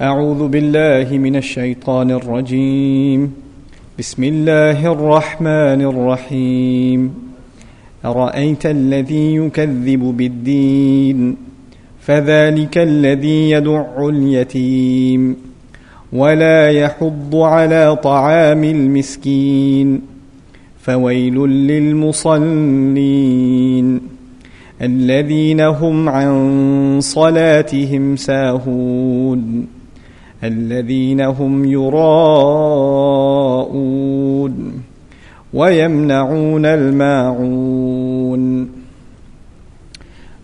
أعوذ بالله من الشيطان الرجيم. بسم الله الرحمن الرحيم. أرأيت الذي يكذب بالدين؟ فذلك الذي يدع اليتيم. ولا يحض على طعام المسكين. فويل للمصلين. الذين هم عن صلاتهم ساهون. الذين هم يراءون ويمنعون الماعون.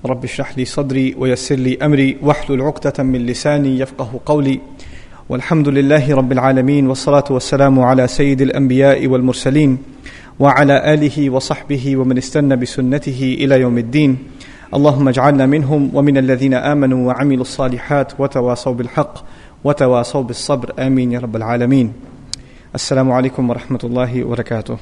رب اشرح لي صدري ويسر لي أمري واحلل عقدة من لساني يفقه قولي. والحمد لله رب العالمين والصلاة والسلام على سيد الأنبياء والمرسلين وعلى آله وصحبه ومن استنى بسنته إلى يوم الدين. اللهم اجعلنا منهم ومن الذين آمنوا وعملوا الصالحات وتواصوا بالحق. وتواصوا بالصبر آمين يا رب العالمين السلام عليكم ورحمة الله وبركاته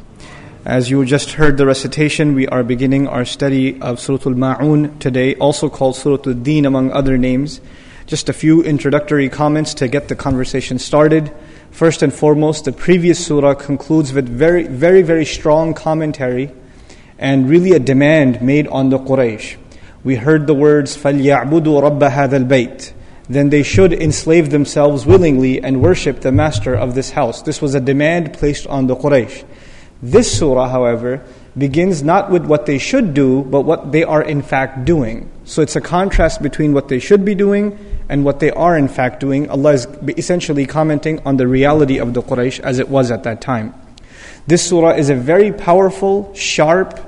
As you just heard the recitation, we are beginning our study of Surah Al-Ma'un today, also called Surah Al-Din among other names. Just a few introductory comments to get the conversation started. First and foremost, the previous surah concludes with very, very, very strong commentary and really a demand made on the Quraysh. We heard the words, فَلْيَعْبُدُوا رَبَّ هَذَا الْبَيْتِ then they should enslave themselves willingly and worship the master of this house. This was a demand placed on the Quraysh. This surah, however, begins not with what they should do, but what they are in fact doing. So it's a contrast between what they should be doing and what they are in fact doing. Allah is essentially commenting on the reality of the Quraysh as it was at that time. This surah is a very powerful, sharp,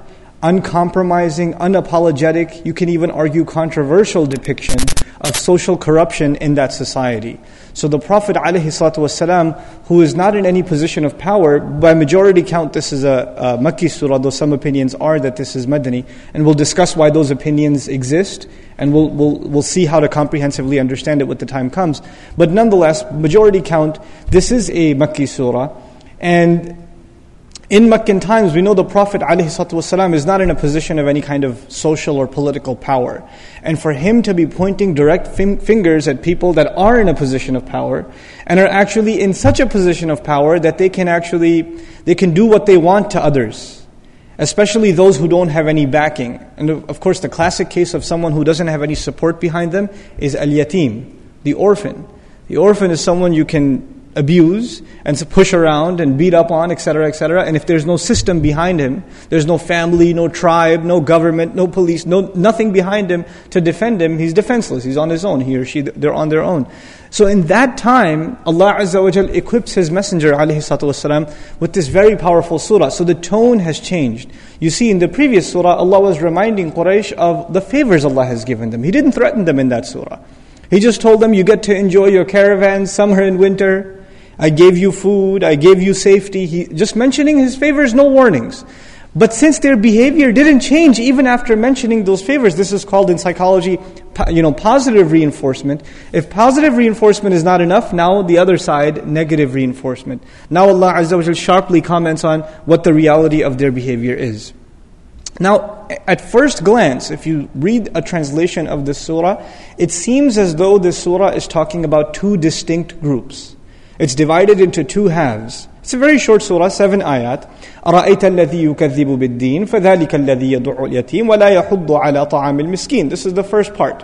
uncompromising, unapologetic, you can even argue controversial depiction of social corruption in that society. So the Prophet ﷺ, who is not in any position of power, by majority count this is a, a Makki surah, though some opinions are that this is Madani, and we'll discuss why those opinions exist, and we'll, we'll, we'll see how to comprehensively understand it when the time comes. But nonetheless, majority count, this is a Makki surah, and in Meccan times, we know the Prophet ﷺ is not in a position of any kind of social or political power. And for him to be pointing direct fingers at people that are in a position of power and are actually in such a position of power that they can actually they can do what they want to others, especially those who don't have any backing. And of course, the classic case of someone who doesn't have any support behind them is al-yatim, the orphan. The orphan is someone you can abuse and push around and beat up on, etc., etc. And if there's no system behind him, there's no family, no tribe, no government, no police, no nothing behind him to defend him, he's defenseless. He's on his own. He or she, they're on their own. So in that time, Allah Azza wa Jal equips His Messenger والسلام, with this very powerful surah. So the tone has changed. You see, in the previous surah, Allah was reminding Quraysh of the favors Allah has given them. He didn't threaten them in that surah. He just told them, you get to enjoy your caravans summer and winter. I gave you food, I gave you safety. He, just mentioning his favors, no warnings. But since their behavior didn't change even after mentioning those favors, this is called in psychology, you know, positive reinforcement. If positive reinforcement is not enough, now the other side, negative reinforcement. Now Allah Azza wa sharply comments on what the reality of their behavior is. Now, at first glance, if you read a translation of this surah, it seems as though this surah is talking about two distinct groups. It's divided into two halves. It's a very short surah, seven ayat. أرأيت الذي يكذب بالدين فذلك الذي يدع اليتيم ولا يحض على طعام المسكين. This is the first part.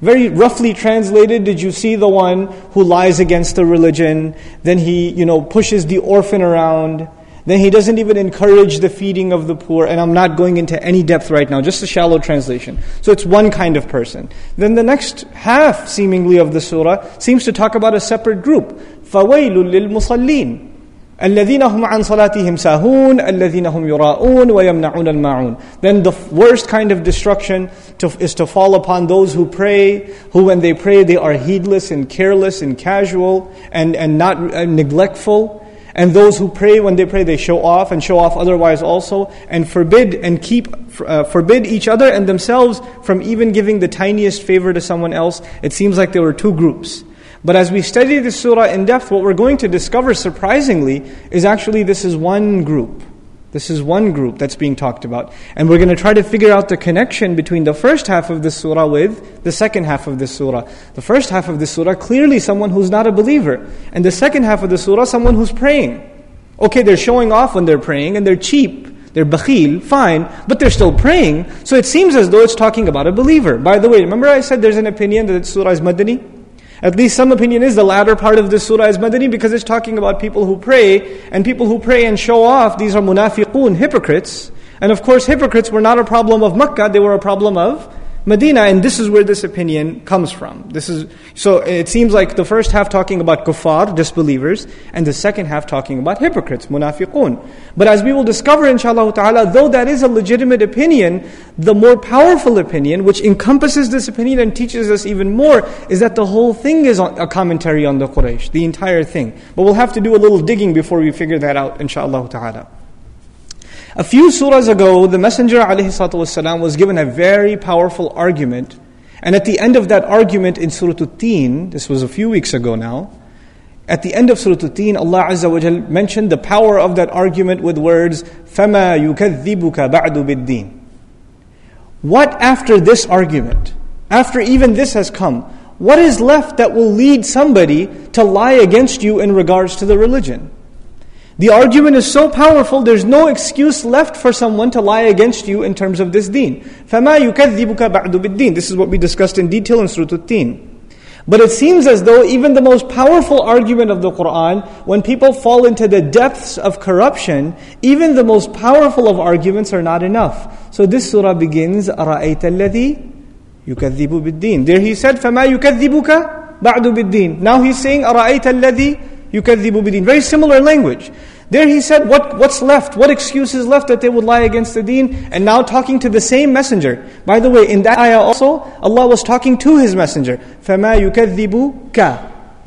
Very roughly translated, did you see the one who lies against the religion? Then he, you know, pushes the orphan around. Then he doesn't even encourage the feeding of the poor, and I'm not going into any depth right now, just a shallow translation. So it's one kind of person. Then the next half, seemingly, of the surah seems to talk about a separate group. فَوَيْلٌ لِلْمُصَلِّينَ الذين هم عن صلاتهم ساهون الذين هم يراءون ويمنعون الماعون Then the worst kind of destruction to, is to fall upon those who pray, who when they pray they are heedless and careless and casual and, and not uh, neglectful. And those who pray, when they pray, they show off and show off otherwise also, and forbid and keep, uh, forbid each other and themselves from even giving the tiniest favor to someone else. It seems like there were two groups. But as we study this surah in depth, what we're going to discover surprisingly is actually this is one group. This is one group that's being talked about. And we're going to try to figure out the connection between the first half of this surah with the second half of this surah. The first half of this surah, clearly someone who's not a believer. And the second half of the surah, someone who's praying. Okay, they're showing off when they're praying and they're cheap. They're bakhil, fine, but they're still praying. So it seems as though it's talking about a believer. By the way, remember I said there's an opinion that surah is Madani? At least some opinion is the latter part of this surah is Madani because it's talking about people who pray, and people who pray and show off, these are munafiqun, hypocrites. And of course, hypocrites were not a problem of Makkah, they were a problem of Medina, and this is where this opinion comes from. This is so it seems like the first half talking about kuffar, disbelievers, and the second half talking about hypocrites, munafiqun. But as we will discover inshallah ta'ala, though that is a legitimate opinion, the more powerful opinion, which encompasses this opinion and teaches us even more, is that the whole thing is a commentary on the Quraysh, the entire thing. But we'll have to do a little digging before we figure that out, inshallah ta'ala. A few surahs ago, the Messenger والسلام, was given a very powerful argument. And at the end of that argument in Surah At-Tin, this was a few weeks ago now, at the end of Surah At-Tin, Allah Azza wa Jal mentioned the power of that argument with words, فَمَا يُكَذِّبُكَ بَعْدُ بِالدِّينِ What after this argument, after even this has come, what is left that will lead somebody to lie against you in regards to the religion? The argument is so powerful, there's no excuse left for someone to lie against you in terms of this deen. فَمَا يُكَذِّبُكَ بَعْدُ بِالدِّينِ This is what we discussed in detail in Surah At-Tin. But it seems as though even the most powerful argument of the Quran, when people fall into the depths of corruption, even the most powerful of arguments are not enough. So this surah begins, أَرَأَيْتَ الَّذِي يُكَذِّبُ بِالدِّينِ There he said, فَمَا يُكَذِّبُكَ بَعْدُ بِالدِّينِ Now he's saying, أَرَأَيْتَ الَّذِي يُكَذِّبُ بِدِينِ Very similar language. There he said, what, what's left? What excuse is left that they would lie against the deen? And now talking to the same messenger. By the way, in that ayah also, Allah was talking to His messenger. فَمَا يُكَذِّبُ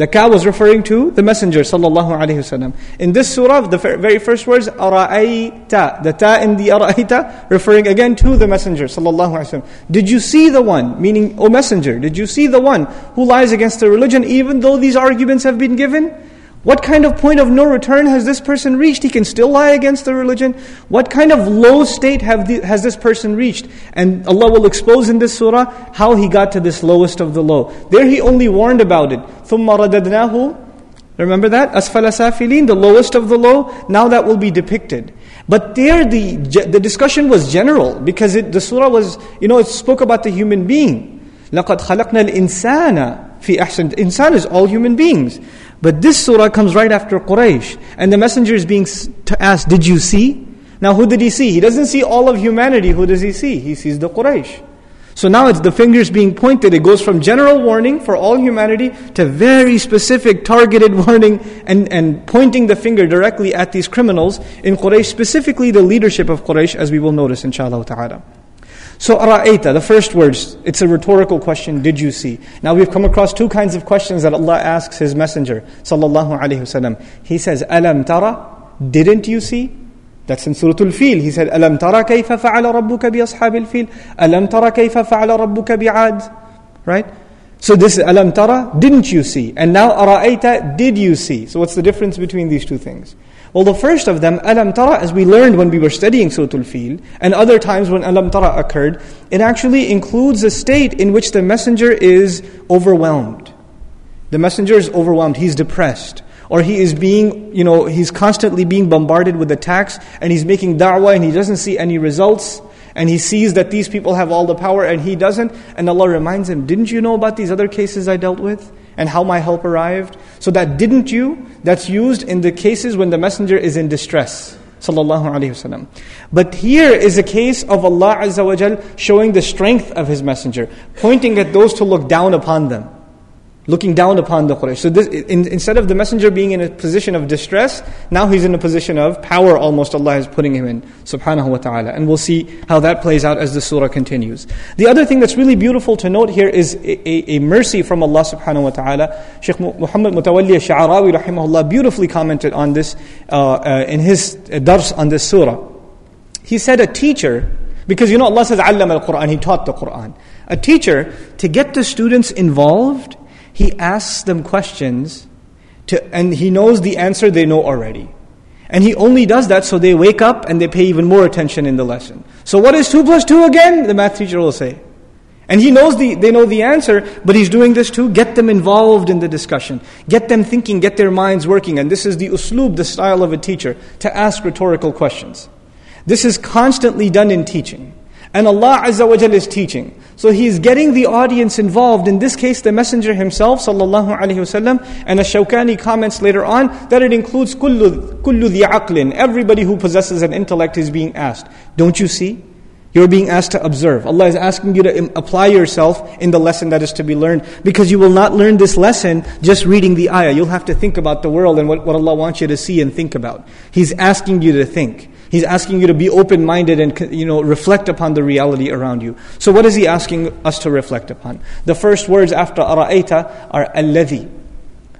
the ka was referring to the Messenger sallallahu alaihi wasallam. In this surah, the very first words ara'ayta, the ta in the ara'ayta, referring again to the Messenger sallallahu alaihi wasallam. Did you see the one, meaning, O Messenger, did you see the one who lies against the religion, even though these arguments have been given? What kind of point of no return has this person reached? He can still lie against the religion. What kind of low state the, has this person reached? And Allah will expose in this surah how he got to this lowest of the low. There he only warned about it. ثُمَّ رَدَدْنَاهُ Remember that? أَسْفَلَ The lowest of the low. Now that will be depicted. But there the, the discussion was general because it, the surah was, you know, it spoke about the human being. لَقَدْ al-insana fi ahsan. Insan is all human beings. But this surah comes right after Quraysh. And the messenger is being asked, Did you see? Now, who did he see? He doesn't see all of humanity. Who does he see? He sees the Quraysh. So now it's the fingers being pointed. It goes from general warning for all humanity to very specific targeted warning and, and pointing the finger directly at these criminals in Quraysh, specifically the leadership of Quraysh, as we will notice, inshallah ta'ala. So, ara'ayta, the first words, it's a rhetorical question, did you see? Now we've come across two kinds of questions that Allah asks His Messenger, sallallahu alayhi wasallam. He says, alam tara, didn't you see? That's in Surah Al-Fil. He said, alam tara kayfa fa'ala rabbuka bi ashabil fil? Alam tara kayfa fa'ala rabbuka bi'ad? Right? So this is alam tara, didn't you see? And now ara'ayta, did you see? So what's the difference between these two things? Well, the first of them, Alam Tara, as we learned when we were studying Surah Al-Fil, and other times when Alam Tara occurred, it actually includes a state in which the messenger is overwhelmed. The messenger is overwhelmed, he's depressed. Or he is being, you know, he's constantly being bombarded with attacks, and he's making da'wah and he doesn't see any results and he sees that these people have all the power and he doesn't, and Allah reminds him, Didn't you know about these other cases I dealt with? And how my help arrived? So that didn't you, that's used in the cases when the messenger is in distress. Sallallahu Alaihi Wasallam. But here is a case of Allah Azza wa showing the strength of His messenger, pointing at those to look down upon them looking down upon the Quraysh. So this, in, instead of the messenger being in a position of distress, now he's in a position of power almost Allah is putting him in, subhanahu wa ta'ala. And we'll see how that plays out as the surah continues. The other thing that's really beautiful to note here is a, a, a mercy from Allah subhanahu wa ta'ala. Sheikh Muhammad Mutawalli al-Sha'arawi rahimahullah beautifully commented on this uh, uh, in his dars on this surah. He said a teacher, because you know Allah says, Allam al-Quran, He taught the Quran. A teacher, to get the students involved, he asks them questions to, and he knows the answer they know already. And he only does that so they wake up and they pay even more attention in the lesson. So what is 2 plus 2 again? The math teacher will say. And he knows the, they know the answer, but he's doing this to get them involved in the discussion. Get them thinking, get their minds working. And this is the uslub, the style of a teacher, to ask rhetorical questions. This is constantly done in teaching. And Allah Azza wa Jal is teaching. So He is getting the audience involved. In this case, the Messenger himself, sallallahu alaihi wasallam, and Ash-Shawkani comments later on that it includes kullu, kullu the aqlin. Everybody who possesses an intellect is being asked. Don't you see? You're being asked to observe. Allah is asking you to apply yourself in the lesson that is to be learned because you will not learn this lesson just reading the ayah. You'll have to think about the world and what, what Allah wants you to see and think about. He's asking you to think. He's asking you to be open minded and you know, reflect upon the reality around you. So, what is He asking us to reflect upon? The first words after ara'ayta are alladhi.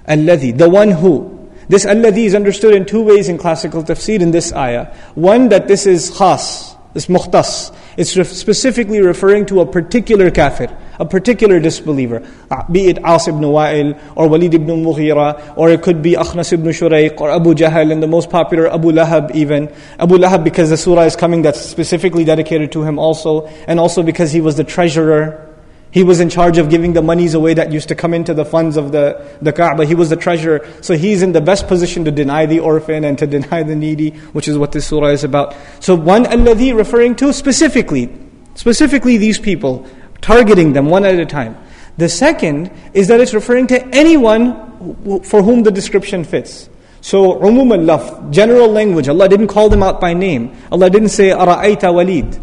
Alladhi, the one who. This alladhi is understood in two ways in classical tafsir in this ayah. One, that this is khas, this mukhtas. It's specifically referring to a particular kafir, a particular disbeliever, uh, be it As ibn Wa'il or Walid ibn Mughira, or it could be Akhnas ibn Shuraiq or Abu Jahl, and the most popular Abu Lahab even. Abu Lahab because the surah is coming that's specifically dedicated to him also, and also because he was the treasurer he was in charge of giving the monies away that used to come into the funds of the, the Kaaba. He was the treasurer. So he's in the best position to deny the orphan and to deny the needy, which is what this surah is about. So one alladhi referring to specifically, specifically these people, targeting them one at a time. The second is that it's referring to anyone for whom the description fits. So, umum al-laf, general language. Allah didn't call them out by name. Allah didn't say, ara'ayta walid,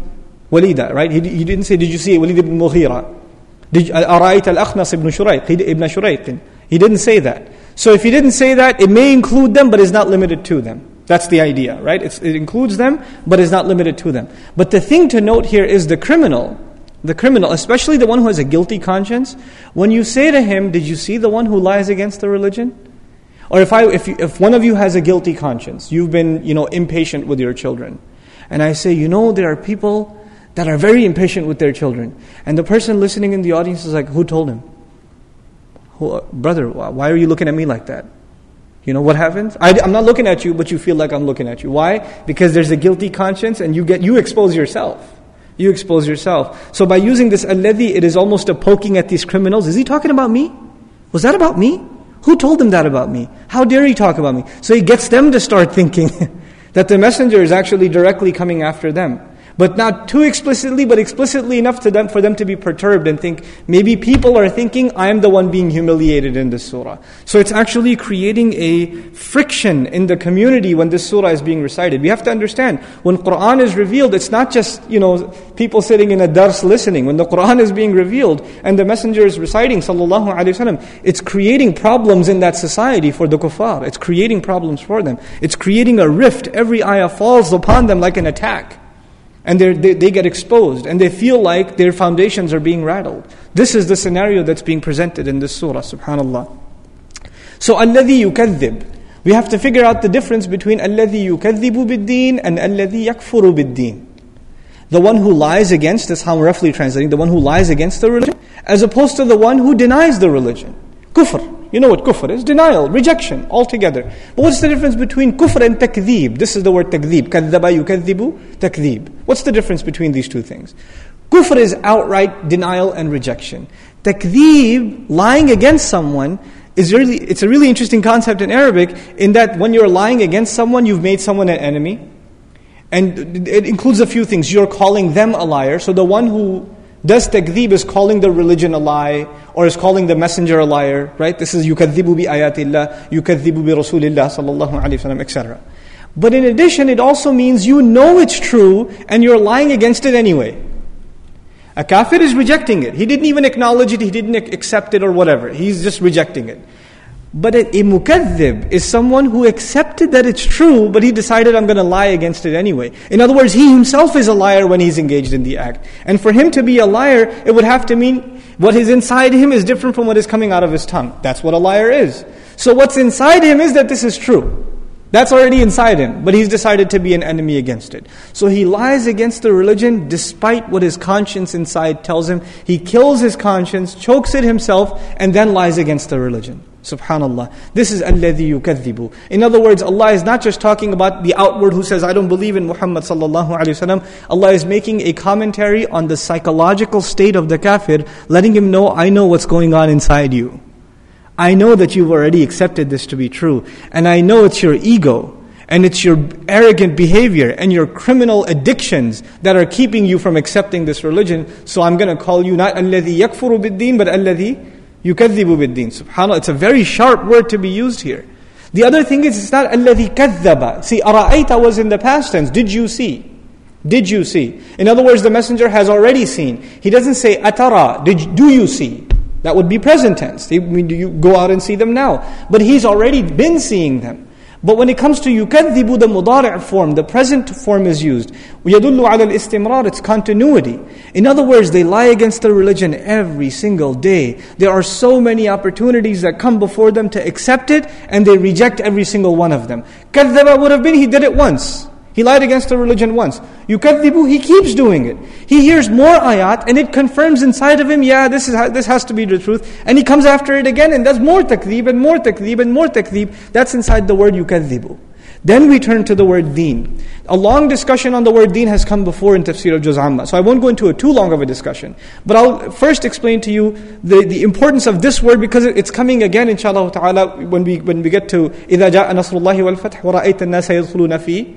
walida, right? He, he didn't say, did you see Walid ibn Mughira? Did, uh, ara'ayta al-akhnas ibn Shuraiq, ibn Shuraiq. He didn't say that. So if he didn't say that, it may include them, but is not limited to them. That's the idea, right? It's, it includes them, but is not limited to them. But the thing to note here is the criminal the criminal, especially the one who has a guilty conscience, when you say to him, Did you see the one who lies against the religion? Or if, I, if, you, if one of you has a guilty conscience, you've been you know, impatient with your children, and I say, You know, there are people that are very impatient with their children. And the person listening in the audience is like, Who told him? Who, uh, brother, why are you looking at me like that? You know what happens? I, am not looking at you, but you feel like I'm looking at you. Why? Because there's a guilty conscience and you get you expose yourself. You expose yourself. So by using this alladhi, it is almost a poking at these criminals. Is he talking about me? Was that about me? Who told him that about me? How dare he talk about me? So he gets them to start thinking that the messenger is actually directly coming after them. But not too explicitly, but explicitly enough to them, for them to be perturbed and think, maybe people are thinking I am the one being humiliated in this surah. So it's actually creating a friction in the community when this surah is being recited. We have to understand, when Quran is revealed, it's not just, you know, people sitting in a dars listening. When the Quran is being revealed and the messenger is reciting, sallallahu alayhi wasallam, it's creating problems in that society for the kuffar. It's creating problems for them. It's creating a rift. Every ayah falls upon them like an attack and they, they get exposed and they feel like their foundations are being rattled. This is the scenario that's being presented in this surah, subhanAllah. So, الَّذِي يُكَذِّبُ We have to figure out the difference between الَّذِي يُكَذِّبُ بِالدِّينِ and الَّذِي يَكْفُرُ بِالدِّينِ The one who lies against, is how I'm roughly translating, the one who lies against the religion, as opposed to the one who denies the religion. Kufr. You know what kufr is? Denial, rejection, altogether. But what's the difference between kufr and takdhib? This is the word takdhib. Kadhaba yukadhibu, takdhib. What's the difference between these two things? Kufr is outright denial and rejection. Takdhib, lying against someone, is really, it's a really interesting concept in Arabic in that when you're lying against someone, you've made someone an enemy. And it includes a few things. You're calling them a liar. So the one who does takdhib is calling the religion a lie or is calling the messenger a liar, right? This is yukadhibu bi ayatillah, yukadhibu bi rasulillah sallallahu alayhi wasallam, etc. But in addition, it also means you know it's true and you're lying against it anyway. A kafir is rejecting it. He didn't even acknowledge it, he didn't accept it or whatever. He's just rejecting it. But a, a is someone who accepted that it's true, but he decided I'm going to lie against it anyway. In other words, he himself is a liar when he's engaged in the act. And for him to be a liar, it would have to mean what is inside him is different from what is coming out of his tongue. That's what a liar is. So what's inside him is that this is true. That's already inside him, but he's decided to be an enemy against it. So he lies against the religion despite what his conscience inside tells him. He kills his conscience, chokes it himself, and then lies against the religion. Subhanallah. This is alladhi yukadhibu. In other words, Allah is not just talking about the outward who says, I don't believe in Muhammad sallallahu alayhi wasallam. Allah is making a commentary on the psychological state of the kafir, letting him know, I know what's going on inside you. I know that you've already accepted this to be true. And I know it's your ego. And it's your arrogant behavior and your criminal addictions that are keeping you from accepting this religion. So I'm going to call you not alladhi yakfuru bid-deen, but alladhi يُكَذِّبُ بِالدِّينِ SubhanAllah, it's a very sharp word to be used here. The other thing is, it's not الَّذِي كَذَّبَ See, أَرَأَيْتَ was in the past tense. Did you see? Did you see? In other words, the messenger has already seen. He doesn't say atara. Did do you see? That would be present tense. I mean, do you go out and see them now? But he's already been seeing them. But when it comes to يكذب, the mudari' form, the present form is used. ويدل على الاستمرار, it's continuity. In other words, they lie against the religion every single day. There are so many opportunities that come before them to accept it, and they reject every single one of them. كذب would have been, he did it once. He lied against the religion once. Yukadhibu, he keeps doing it. He hears more ayat and it confirms inside of him, yeah, this, is, this has to be the truth. And he comes after it again and does more takdhib and more takdhib and more takdhib. That's inside the word yukadhibu. Then we turn to the word deen. A long discussion on the word deen has come before in Tafsir of Juz Amma. So I won't go into a too long of a discussion. But I'll first explain to you the, the importance of this word because it's coming again, inshallah ta'ala, when we, when we get to إِذَا جَاءَ نَصْرُ اللَّهِ وَالْفَتْحِ وَرَأَيْتَ النَّاسَ يَدْخُلُونَ فِي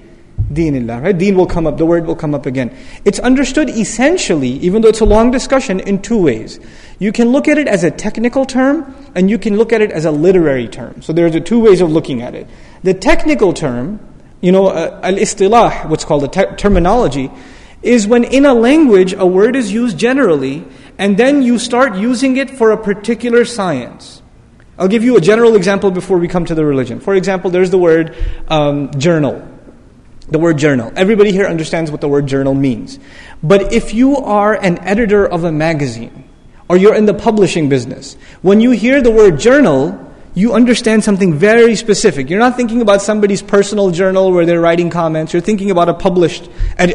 Deenillah, right? Deen will come up, the word will come up again. It's understood essentially, even though it's a long discussion, in two ways. You can look at it as a technical term, and you can look at it as a literary term. So there's two ways of looking at it. The technical term, you know, uh, al-istilah, what's called the te- terminology, is when in a language a word is used generally, and then you start using it for a particular science. I'll give you a general example before we come to the religion. For example, there's the word um, journal the word journal. Everybody here understands what the word journal means. But if you are an editor of a magazine, or you're in the publishing business, when you hear the word journal, you understand something very specific. You're not thinking about somebody's personal journal where they're writing comments. You're thinking about a published,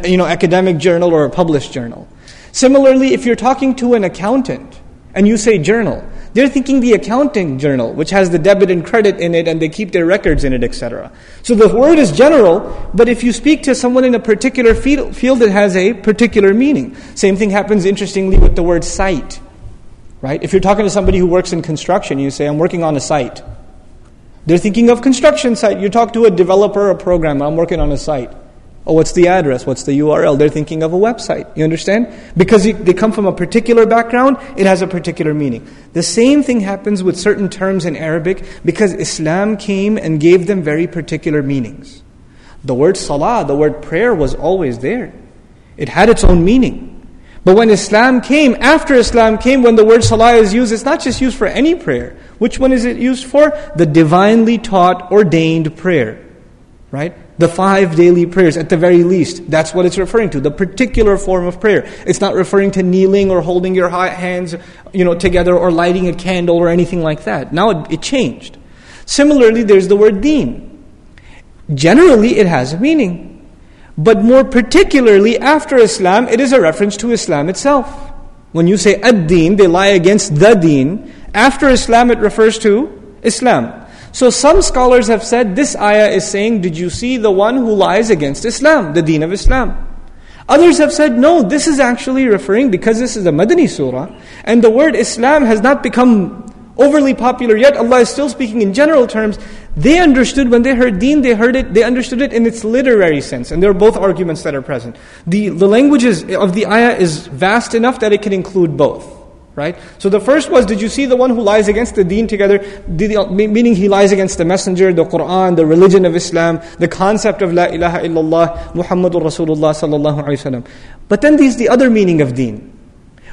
you know, academic journal or a published journal. Similarly, if you're talking to an accountant and you say journal, they're thinking the accounting journal, which has the debit and credit in it and they keep their records in it, etc. So the word is general, but if you speak to someone in a particular field, it has a particular meaning. Same thing happens interestingly with the word site. Right? If you're talking to somebody who works in construction, you say, I'm working on a site. They're thinking of construction site. You talk to a developer, a programmer, I'm working on a site. Oh, what's the address? What's the URL? They're thinking of a website. You understand? Because they come from a particular background, it has a particular meaning. The same thing happens with certain terms in Arabic because Islam came and gave them very particular meanings. The word salah, the word prayer was always there. It had its own meaning. But when Islam came, after Islam came, when the word salah is used, it's not just used for any prayer. Which one is it used for? The divinely taught, ordained prayer. Right? The five daily prayers, at the very least, that's what it's referring to, the particular form of prayer. It's not referring to kneeling or holding your hands you know, together or lighting a candle or anything like that. Now it, it changed. Similarly, there's the word deen. Generally, it has a meaning. But more particularly, after Islam, it is a reference to Islam itself. When you say ad-deen, they lie against the deen. After Islam, it refers to Islam. So some scholars have said this ayah is saying, Did you see the one who lies against Islam, the deen of Islam? Others have said, no, this is actually referring, because this is a Madani surah, and the word Islam has not become overly popular yet. Allah is still speaking in general terms. They understood when they heard deen, they heard it, they understood it in its literary sense. And there are both arguments that are present. The, the languages of the ayah is vast enough that it can include both. Right? So the first was, did you see the one who lies against the deen together? Meaning he lies against the messenger, the Quran, the religion of Islam, the concept of La ilaha illallah, Muhammadur Rasulullah sallallahu alayhi wasallam. But then there's the other meaning of deen,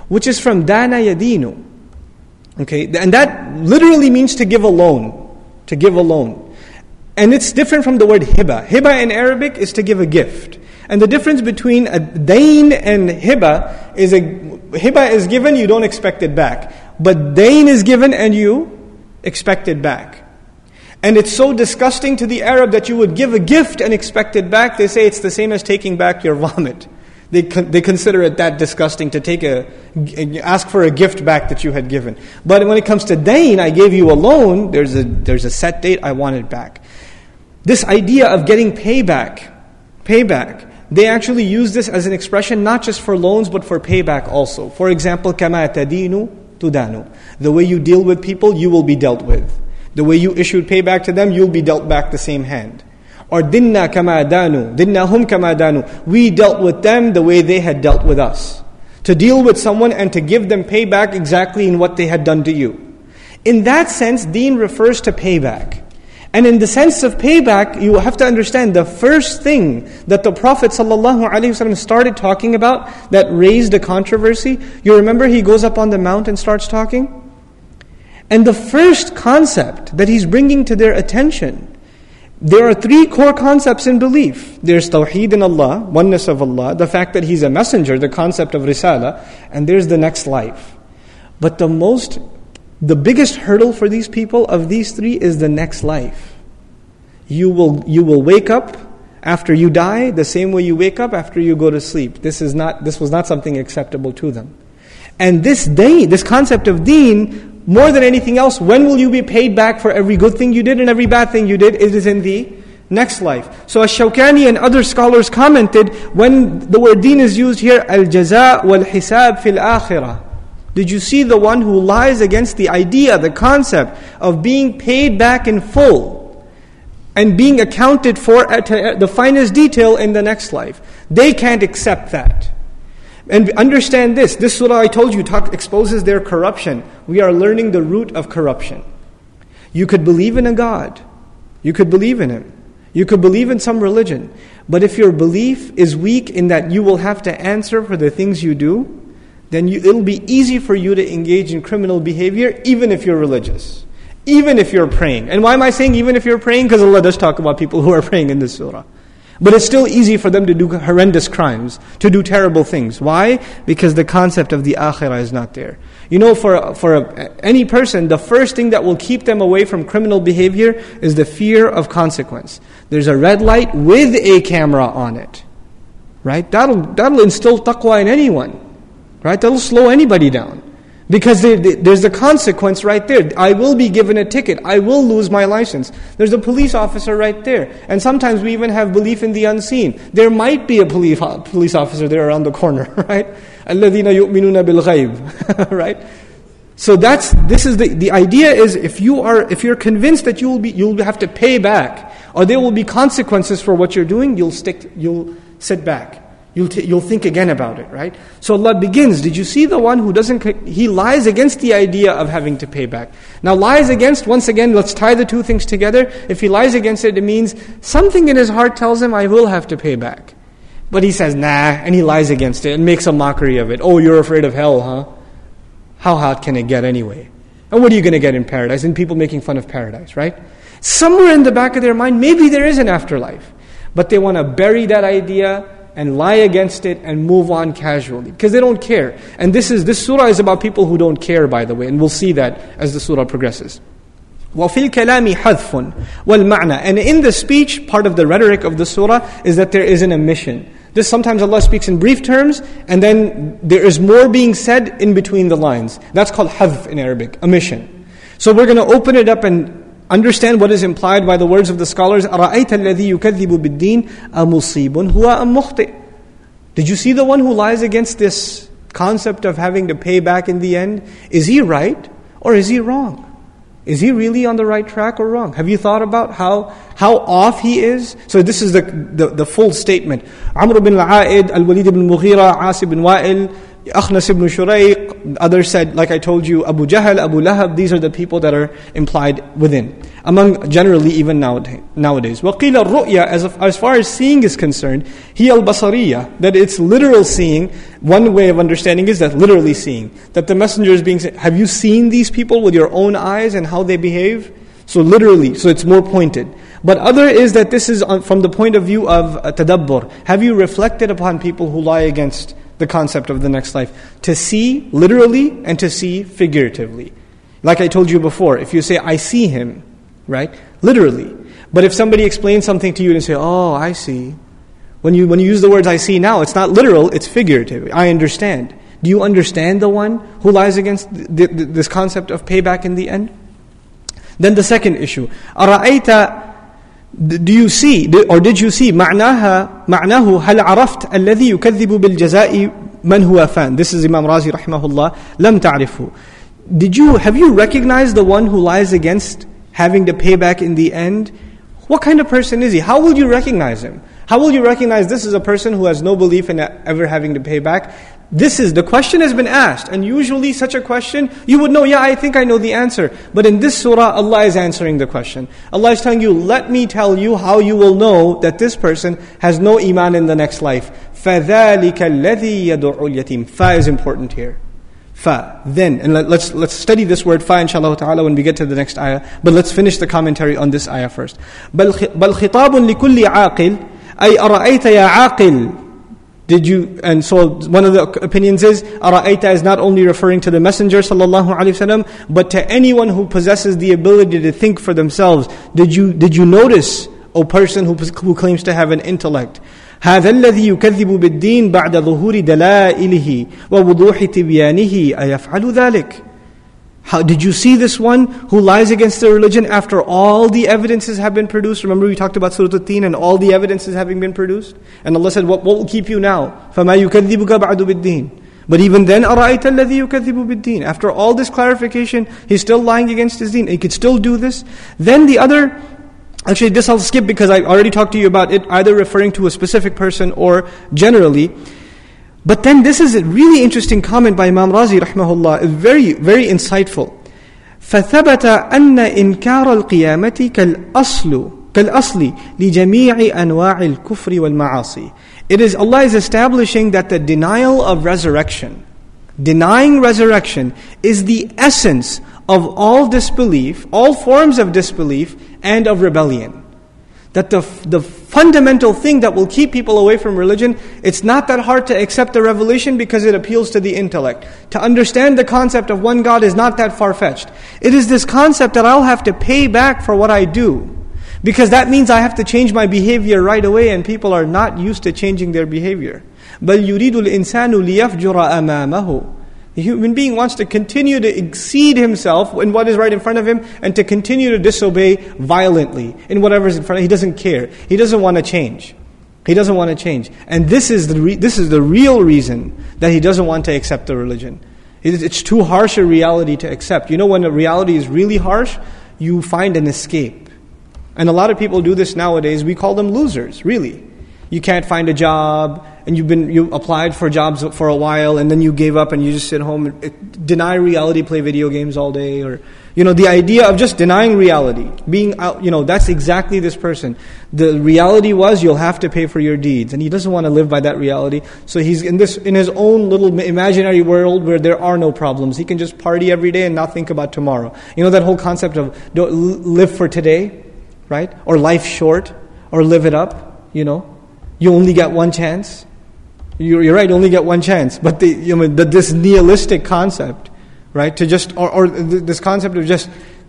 which is from dana yadinu. Okay, and that literally means to give a loan, to give a loan. And it's different from the word hiba. Hiba in Arabic is to give a gift. And the difference between a dain and hiba is a hiba is given, you don't expect it back. But dain is given and you expect it back. And it's so disgusting to the Arab that you would give a gift and expect it back. They say it's the same as taking back your vomit. They, con- they consider it that disgusting to take a, ask for a gift back that you had given. But when it comes to dain, I gave you a loan, there's a, there's a set date, I want it back. This idea of getting payback, payback, they actually use this as an expression not just for loans but for payback also. For example, kama tadinu tudanu. The way you deal with people, you will be dealt with. The way you issued payback to them, you'll be dealt back the same hand. Or dinna kama danu, dinna hum kama danu. We dealt with them the way they had dealt with us. To deal with someone and to give them payback exactly in what they had done to you. In that sense, deen refers to payback. And in the sense of payback, you have to understand the first thing that the Prophet ﷺ started talking about that raised a controversy. You remember he goes up on the mount and starts talking? And the first concept that he's bringing to their attention, there are three core concepts in belief. There's Tawheed in Allah, oneness of Allah, the fact that He's a messenger, the concept of Risala, and there's the next life. But the most the biggest hurdle for these people of these three is the next life. You will, you will wake up after you die the same way you wake up after you go to sleep. This, is not, this was not something acceptable to them. And this day, this concept of deen, more than anything else, when will you be paid back for every good thing you did and every bad thing you did? It is in the next life. So Ash-Shawkani and other scholars commented, when the word deen is used here, al-jaza wal-hisab fil akhirah. Did you see the one who lies against the idea, the concept of being paid back in full and being accounted for at uh, the finest detail in the next life? They can't accept that. And understand this this surah I told you talk, exposes their corruption. We are learning the root of corruption. You could believe in a God, you could believe in Him, you could believe in some religion, but if your belief is weak in that you will have to answer for the things you do, then you, it'll be easy for you to engage in criminal behavior even if you're religious, even if you're praying. And why am I saying even if you're praying? Because Allah does talk about people who are praying in this surah. But it's still easy for them to do horrendous crimes, to do terrible things. Why? Because the concept of the akhirah is not there. You know, for, for a, any person, the first thing that will keep them away from criminal behavior is the fear of consequence. There's a red light with a camera on it. Right? That'll, that'll instill taqwa in anyone. Right? That'll slow anybody down. Because there's the consequence right there. I will be given a ticket. I will lose my license. There's a police officer right there. And sometimes we even have belief in the unseen. There might be a police, police officer there around the corner, right? الَّذِينَ يُؤْمِنُونَ بِالْغَيْبِ Right? So that's, this is the, the idea is if you are, if you're convinced that you'll be, you'll have to pay back, or there will be consequences for what you're doing, you'll stick, you'll sit back. You'll, t- you'll think again about it, right? So Allah begins. Did you see the one who doesn't, he lies against the idea of having to pay back. Now, lies against, once again, let's tie the two things together. If he lies against it, it means something in his heart tells him, I will have to pay back. But he says, nah, and he lies against it and makes a mockery of it. Oh, you're afraid of hell, huh? How hot can it get anyway? And what are you going to get in paradise? And people making fun of paradise, right? Somewhere in the back of their mind, maybe there is an afterlife. But they want to bury that idea and lie against it and move on casually because they don't care. And this is this surah is about people who don't care, by the way, and we'll see that as the surah progresses. وَفِي الْكَلَامِ حَذْفٌ وَالْمَعْنَى And in the speech, part of the rhetoric of the surah is that there is an omission. This sometimes Allah speaks in brief terms, and then there is more being said in between the lines. That's called hadhf in Arabic, omission. So we're going to open it up and Understand what is implied by the words of the scholars. أَرَأَيْتَ الَّذِي يُكَذِّبُ بِالدِّينِ أَمُصِيبٌ هُوَ أَم مُخْطِئ Did you see the one who lies against this concept of having to pay back in the end? Is he right or is he wrong? Is he really on the right track or wrong? Have you thought about how, how off he is? So this is the, the, the full statement. Amr bin al-A'id, Al-Walid ibn Mughira, Asib bin Wa'il, Akhnas ibn Shurayq, others said, like I told you, Abu Jahl, Abu Lahab, these are the people that are implied within. Among generally even nowadays. وَقِيلَ الرُّؤْيَا as, as far as seeing is concerned, هي البصرية, that it's literal seeing. One way of understanding is that literally seeing. That the messenger is being said, have you seen these people with your own eyes and how they behave? So literally, so it's more pointed. But other is that this is from the point of view of tadabbur. Have you reflected upon people who lie against the concept of the next life. To see literally and to see figuratively. Like I told you before, if you say, I see him, right? Literally. But if somebody explains something to you and say, Oh, I see. When you, when you use the words I see now, it's not literal, it's figurative. I understand. Do you understand the one who lies against this concept of payback in the end? Then the second issue. أرأيت do you see or did you see معناها معناه هل عرفت الذي يكذب بالجزاء من هو فان This is Imam Razi رحمه الله لم تعرفه Did you have you recognized the one who lies against having the payback in the end? What kind of person is he? How will you recognize him? How will you recognize this is a person who has no belief in ever having to pay back? This is, the question has been asked, and usually such a question, you would know, yeah, I think I know the answer. But in this surah, Allah is answering the question. Allah is telling you, let me tell you how you will know that this person has no iman in the next life. فَذَلِكَ الَّذِي يَدُعُ الْيَتِيمِ Fa is important here. Fa. Then, and let, us let's, let's study this word fa inshallah ta'ala when we get to the next ayah. But let's finish the commentary on this ayah first. بل, بل خطاب لكل عاقل أي أرأيت يا عاقل did you, and so one of the opinions is, Ara'aita is not only referring to the Messenger sallallahu alaihi wasallam, but to anyone who possesses the ability to think for themselves. Did you, did you notice, O person who, who claims to have an intellect, هذا الذي يكذب بالدين بعد ظهور دلائله ووضوح تبيانه أيفعل ذلك؟ How, did you see this one who lies against the religion after all the evidences have been produced? Remember we talked about Surah Al-Tin and all the evidences having been produced? And Allah said, what, what will keep you now? فَمَا يُكَذِّبُكَ بَعْدُ بِالدِّينِ But even then, أَرَأَيْتَ الَّذِي يُكَذِّبُ بِالدِّينِ After all this clarification, he's still lying against his deen. He could still do this. Then the other Actually, this I'll skip because I already talked to you about it, either referring to a specific person or generally. But then this is a really interesting comment by Imam Razi rahmahullah, very, very insightful. فثبت أن إنكار القيامة كالأصل كالأصل لجميع أنواع الكفر والمعاصي. It is Allah is establishing that the denial of resurrection, denying resurrection, is the essence of all disbelief, all forms of disbelief, and of rebellion that the, the fundamental thing that will keep people away from religion, it's not that hard to accept the revelation because it appeals to the intellect. To understand the concept of one God is not that far fetched. It is this concept that I'll have to pay back for what I do. Because that means I have to change my behavior right away, and people are not used to changing their behavior. بل يريد الإنسان ليفجر أمامه the human being wants to continue to exceed himself in what is right in front of him and to continue to disobey violently in whatever is in front of him. He doesn't care. He doesn't want to change. He doesn't want to change. And this is the, re- this is the real reason that he doesn't want to accept the religion. It's too harsh a reality to accept. You know, when a reality is really harsh, you find an escape. And a lot of people do this nowadays. We call them losers, really. You can't find a job, and you've been you applied for jobs for a while and then you gave up and you just sit home and deny reality play video games all day or you know the idea of just denying reality being out you know that's exactly this person. The reality was you'll have to pay for your deeds and he doesn't want to live by that reality. So he's in this in his own little imaginary world where there are no problems. He can just party every day and not think about tomorrow. You know that whole concept of live for today right? Or life short or live it up you know? You only get one chance you're, you're right, only get one chance. But the, you know, the, this nihilistic concept, right, to just, or, or this concept of just,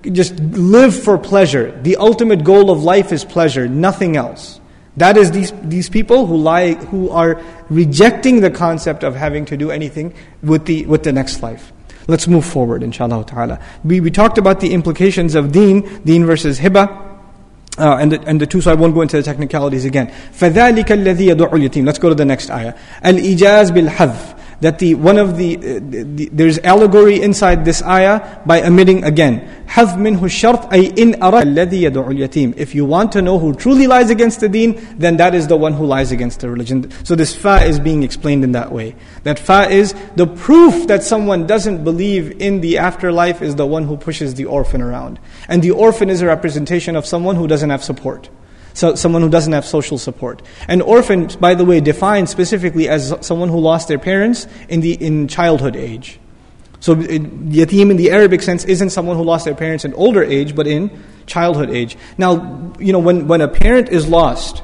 just live for pleasure. The ultimate goal of life is pleasure, nothing else. That is these, these people who lie, who are rejecting the concept of having to do anything with the, with the next life. Let's move forward, inshallah ta'ala. We, we talked about the implications of deen, deen versus hibah. Uh, and, the, and the two, so I won't go into the technicalities again. فَذَلِكَ الَّذِي يَدُعُ الْيَتِيمِ Let's go to the next ayah. الْإِجَاز بِالْحَذْفِ that the one of the, uh, the, there's allegory inside this ayah by omitting again. Have minhu shart ay in yatim if you want to know who truly lies against the deen then that is the one who lies against the religion. So this fa is being explained in that way. That fa is the proof that someone doesn't believe in the afterlife is the one who pushes the orphan around. And the orphan is a representation of someone who doesn't have support so someone who doesn't have social support. An orphan, by the way, defined specifically as someone who lost their parents in the in childhood age. So yatim in the Arabic sense isn't someone who lost their parents in older age, but in childhood age. Now, you know, when, when a parent is lost,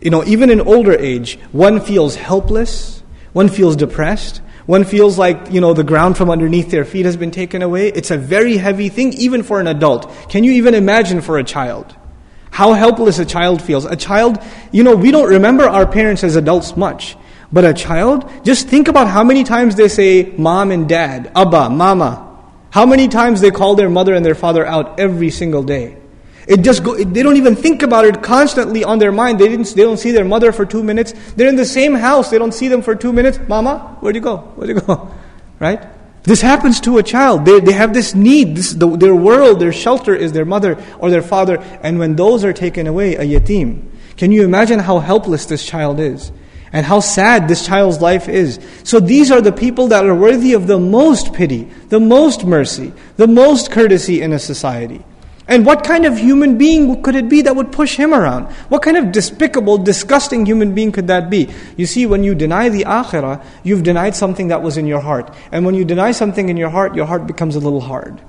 you know, even in older age, one feels helpless, one feels depressed, one feels like, you know, the ground from underneath their feet has been taken away. It's a very heavy thing, even for an adult. Can you even imagine for a child? How helpless a child feels. A child, you know, we don't remember our parents as adults much. But a child, just think about how many times they say mom and dad, abba, mama. How many times they call their mother and their father out every single day. It just go, they don't even think about it constantly on their mind. They, didn't, they don't see their mother for two minutes. They're in the same house. They don't see them for two minutes. Mama, where'd you go? Where'd you go? Right? This happens to a child. They, they have this need. This, the, their world, their shelter is their mother or their father. And when those are taken away, a yatim, can you imagine how helpless this child is? and how sad this child's life is. So these are the people that are worthy of the most pity, the most mercy, the most courtesy in a society. And what kind of human being could it be that would push him around? What kind of despicable, disgusting human being could that be? You see, when you deny the akhirah, you've denied something that was in your heart. And when you deny something in your heart, your heart becomes a little hard.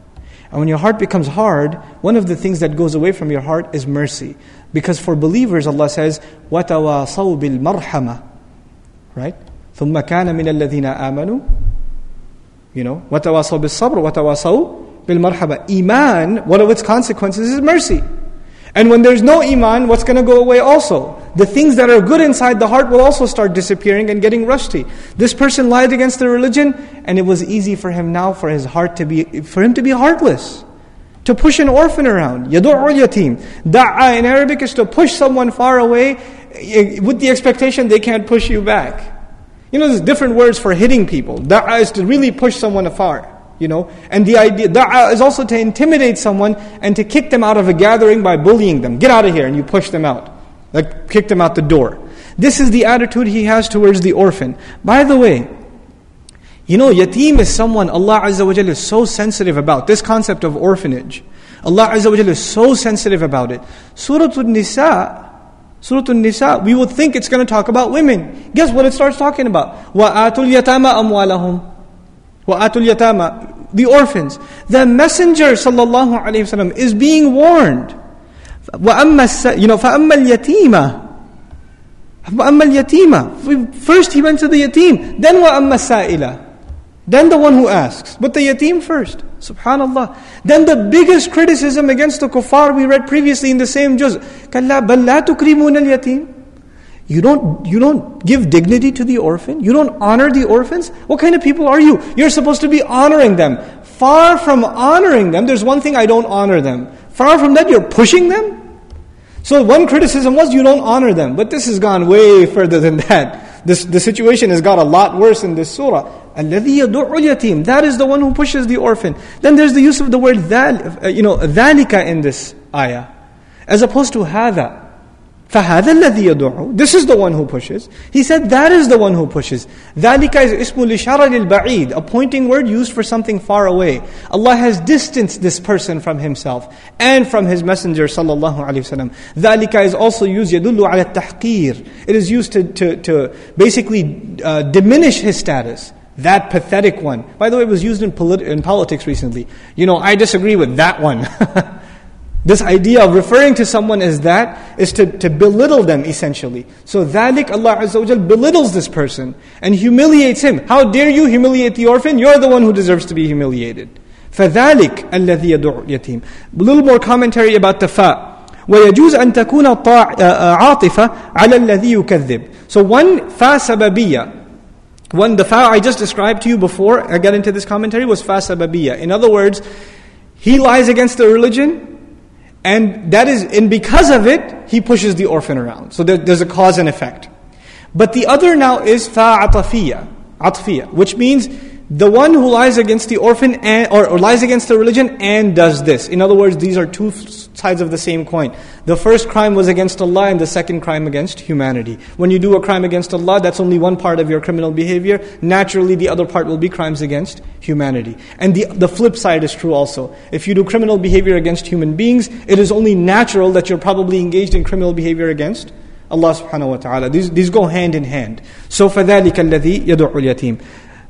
And when your heart becomes hard, one of the things that goes away from your heart is mercy. Because for believers, Allah says, وَتَوَاصَوْا بِالْمَرْحَمَةِ right? ثم كان من الذين آمنوا you know وتواصوا بالصبر وتواصوا bil marhamah. Iman, one of its consequences is mercy. And when there's no iman, what's going to go away also? The things that are good inside the heart will also start disappearing and getting rusty. This person lied against the religion, and it was easy for him now for his heart to be for him to be heartless, to push an orphan around. Yadur yatim. Da'a in Arabic is to push someone far away eh, with the expectation they can't push you back. You know, there's different words for hitting people. Da'a is to really push someone afar. You know, and the idea da'a is also to intimidate someone and to kick them out of a gathering by bullying them. Get out of here, and you push them out, like kick them out the door. This is the attitude he has towards the orphan. By the way, you know, yatim is someone Allah Azza wa is so sensitive about. This concept of orphanage. Allah Azza wa is so sensitive about it. Surah An-Nisa, Surah An-Nisa, we would think it's going to talk about women. Guess what it starts talking about? Wa atul yatama amwalahum. وَآتُوا الْيَتَامَ The orphans. The Messenger sallallahu alayhi wasallam is being warned. وَأَمَّا you know, فَأَمَّا الْيَتِيمَ وَأَمَّا الْيَتِيمَ First he went to the yatim. Then وَأَمَّا السَّائِلَ then the one who asks. But the yatim first. Subhanallah. Then the biggest criticism against the kuffar we read previously in the same juz. كَلَّا بَلْ لَا تُكْرِمُونَ الْيَتِيمِ you don't, you don't give dignity to the orphan? You don't honor the orphans? What kind of people are you? You're supposed to be honoring them. Far from honoring them, there's one thing I don't honor them. Far from that, you're pushing them? So one criticism was you don't honor them. But this has gone way further than that. This, the situation has got a lot worse in this surah. That is the one who pushes the orphan. Then there's the use of the word dhal, uh, you know, dhalika in this ayah. As opposed to hada. فهذا الذي يدعو This is the one who pushes. He said that is the one who pushes. ذلك is اسم الإشارة للبعيد. A pointing word used for something far away. Allah has distanced this person from himself and from his messenger sallallahu alaihi wasallam. ذلك is also used يدل على التحقير. It is used to, to, to basically uh, diminish his status. That pathetic one. By the way, it was used in, polit- in politics recently. You know, I disagree with that one. this idea of referring to someone as that is to, to belittle them essentially. So ذَلِكَ Allah Azza wa belittles this person and humiliates him. How dare you humiliate the orphan? You're the one who deserves to be humiliated. فَذَلِكَ الَّذِي يَدُعُ الْيَتِيمِ A little more commentary about the fa. ويجوز أن تكون عاطفة على الذي يكذب. So one fa sababiyya one, the fa I just described to you before I got into this commentary was fa sababiyya. In other words, he lies against the religion, and that is, and because of it, he pushes the orphan around. So there, there's a cause and effect. But the other now is fa atafiyya, which means the one who lies against the orphan and, or, or, lies against the religion and does this. In other words, these are two sides of the same coin. The first crime was against Allah and the second crime against humanity. When you do a crime against Allah, that's only one part of your criminal behavior. Naturally, the other part will be crimes against humanity. And the, the flip side is true also. If you do criminal behavior against human beings, it is only natural that you're probably engaged in criminal behavior against Allah subhanahu wa ta'ala. These, these go hand in hand. So فَذَلِكَ الَّذِي يَدُعُ الْيَتِيمِ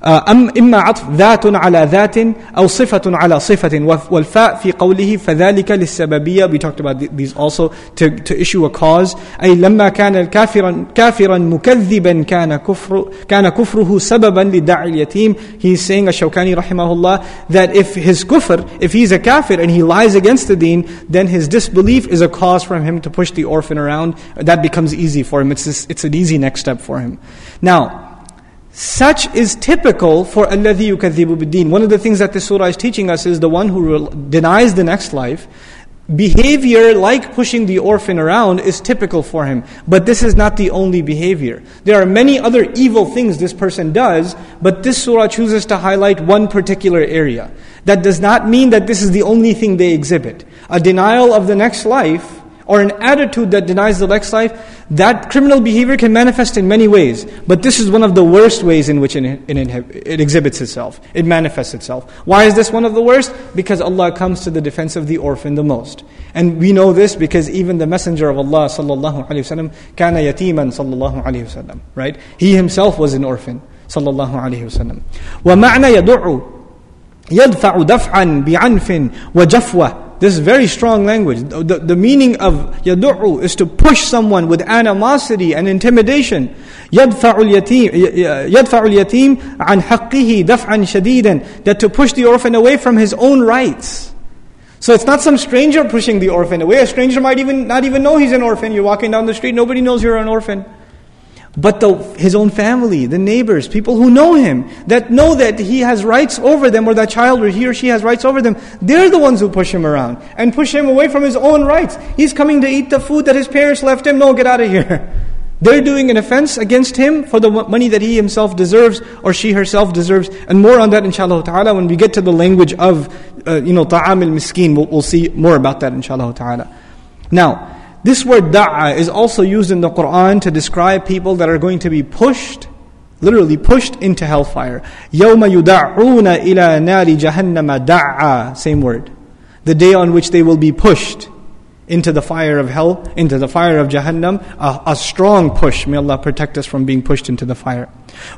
أم إما عطف ذات على ذات أو صفة على صفة والفاء في قوله فذلك للسببية we talked about these also to, to issue a cause أي لما كان كافرا كافرا مكذبا كان كفر كان كفره سببا لدعي اليتيم he's saying الشوكاني رحمه الله that if his kufr if he's a kafir and he lies against the deen then his disbelief is a cause for him to push the orphan around that becomes easy for him it's, this, it's an easy next step for him now such is typical for alladhi yukadhibu bid One of the things that this surah is teaching us is the one who denies the next life. Behavior like pushing the orphan around is typical for him. But this is not the only behavior. There are many other evil things this person does, but this surah chooses to highlight one particular area. That does not mean that this is the only thing they exhibit. A denial of the next life or an attitude that denies the next life, that criminal behavior can manifest in many ways. But this is one of the worst ways in which it, it, it, exhibits itself. It manifests itself. Why is this one of the worst? Because Allah comes to the defense of the orphan the most. And we know this because even the Messenger of Allah sallallahu alayhi wasallam kana yatiman sallallahu alayhi wasallam. Right? He himself was an orphan sallallahu alayhi wasallam. وَمَعْنَى يَدُعُ يدفع دفعا بعنف وجفوه this is very strong language. The, the meaning of yadu'u is to push someone with animosity and intimidation. يدفع اليتيم يدفع اليتيم عن حقه دفعا شديدا that to push the orphan away from his own rights. So it's not some stranger pushing the orphan away. A stranger might even not even know he's an orphan. You're walking down the street, nobody knows you're an orphan. But the, his own family, the neighbors, people who know him, that know that he has rights over them, or that child or he or she has rights over them, they're the ones who push him around and push him away from his own rights. He's coming to eat the food that his parents left him. No, get out of here. They're doing an offense against him for the money that he himself deserves or she herself deserves. And more on that, inshallah ta'ala, when we get to the language of, uh, you know, ta'am al-miskin, we'll, we'll see more about that, inshallah ta'ala. Now, this word da'a is also used in the Quran to describe people that are going to be pushed, literally pushed into hellfire. يَوْمَ يُدَعُّونَ إِلَى نَارِ جَهَنَّمَ دَعَّا Same word. The day on which they will be pushed into the fire of hell, into the fire of Jahannam, a, a, strong push. May Allah protect us from being pushed into the fire.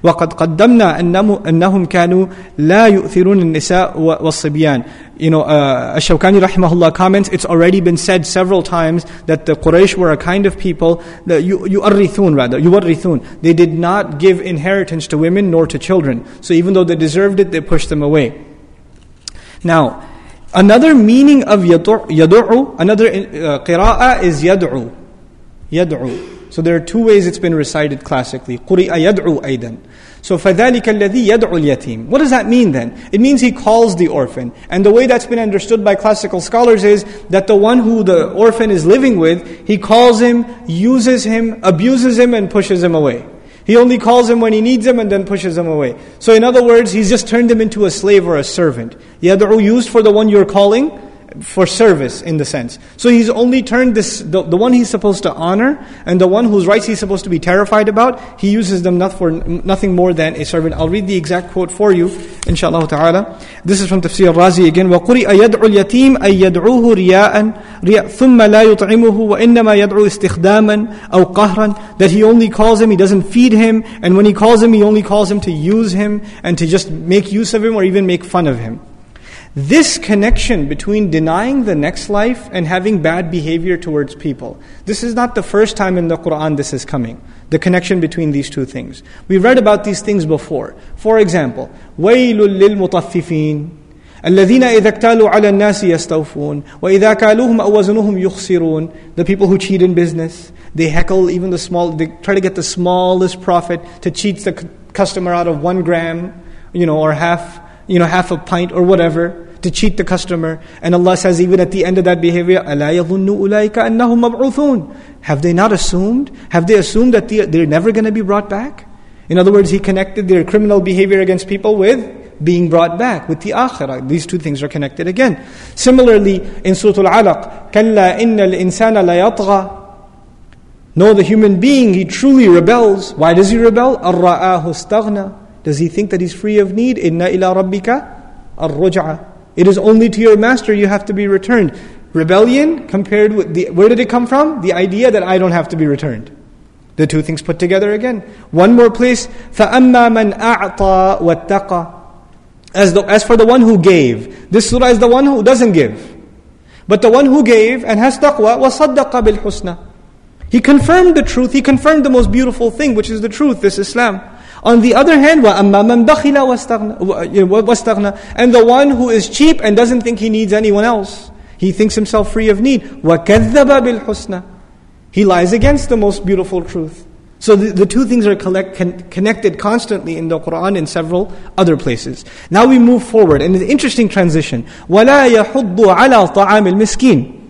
وقد قدمنا أنهم كانوا لا يؤثرون النساء والصبيان. You know, uh, Ash-Shawkani rahimahullah comments, it's already been said several times that the Quraysh were a kind of people, that يؤرثون rather, يورثون. They did not give inheritance to women nor to children. So even though they deserved it, they pushed them away. Now, Another meaning of yadu'u, another uh, qira'ah is yad'u. Yad'u. So there are two ways it's been recited classically. قُرِئَ يَدْعُو أَيْضًا So فَذَلِكَ الَّذِي يَدْعُ الْيَتِيمِ What does that mean then? It means he calls the orphan. And the way that's been understood by classical scholars is that the one who the orphan is living with, he calls him, uses him, abuses him, and pushes him away. He only calls him when he needs him and then pushes him away. So in other words, he's just turned him into a slave or a servant. Yad'u used for the one you're calling, for service in the sense. So he's only turned this, the, the one he's supposed to honor and the one whose rights he's supposed to be terrified about, he uses them not for nothing more than a servant. I'll read the exact quote for you, inshallah ta'ala. This is from Tafsir Razi again. وَقُرِئَ يَدْعُ الْيَتِيمَ أَي يَدْعُوهُ رِيَاءً رِيَاء ثُمَّ لَا يُطْعِمُهُ وَإِنَّمَا يَدْعُو استخداما أو قهرا That he only calls him, he doesn't feed him, and when he calls him, he only calls him to use him and to just make use of him or even make fun of him. This connection between denying the next life and having bad behavior towards people. This is not the first time in the Quran this is coming. The connection between these two things. We read about these things before. For example, وَيْلٌ لِلْمُطَفِّفِينَ الذين إذا اكتالوا على الناس يستوفون وإذا كالوهم أو وزنوهم يخسرون The people who cheat in business, they heckle even the small, they try to get the smallest profit to cheat the customer out of one gram, you know, or half, you know, half a pint or whatever to cheat the customer. And Allah says, even at the end of that behavior, Have they not assumed? Have they assumed that they're never going to be brought back? In other words, He connected their criminal behavior against people with being brought back with the akhirah. These two things are connected again. Similarly, in Surah Al Alaq, Kalla innal insana layatgha. No, the human being, he truly rebels. Why does he rebel? Arra'ahu staghna. Does he think that he's free of need? Inna ila rabbika ar it is only to your master you have to be returned. Rebellion compared with the, where did it come from? The idea that I don't have to be returned. The two things put together again. One more place, فَأَمَّا مَنْ أَعْطَى وَاتَّقَى as, the, as for the one who gave, this surah is the one who doesn't give. But the one who gave and has taqwa, وَصَدَّقَ بِالْحُسْنَى He confirmed the truth, he confirmed the most beautiful thing, which is the truth, this Islam. On the other hand, وَأَمَّا مَنْ بَخِلَ وَاسْتَغْنَى And the one who is cheap and doesn't think he needs anyone else. He thinks himself free of need. وَكَذَّبَ بِالْحُسْنَى He lies against the most beautiful truth. So the, the two things are collect, con, connected constantly in the Quran and several other places. Now we move forward, and an interesting transition. وَلَا يَحُضُّ عَلَى طَعَامِ الْمِسْكِينِ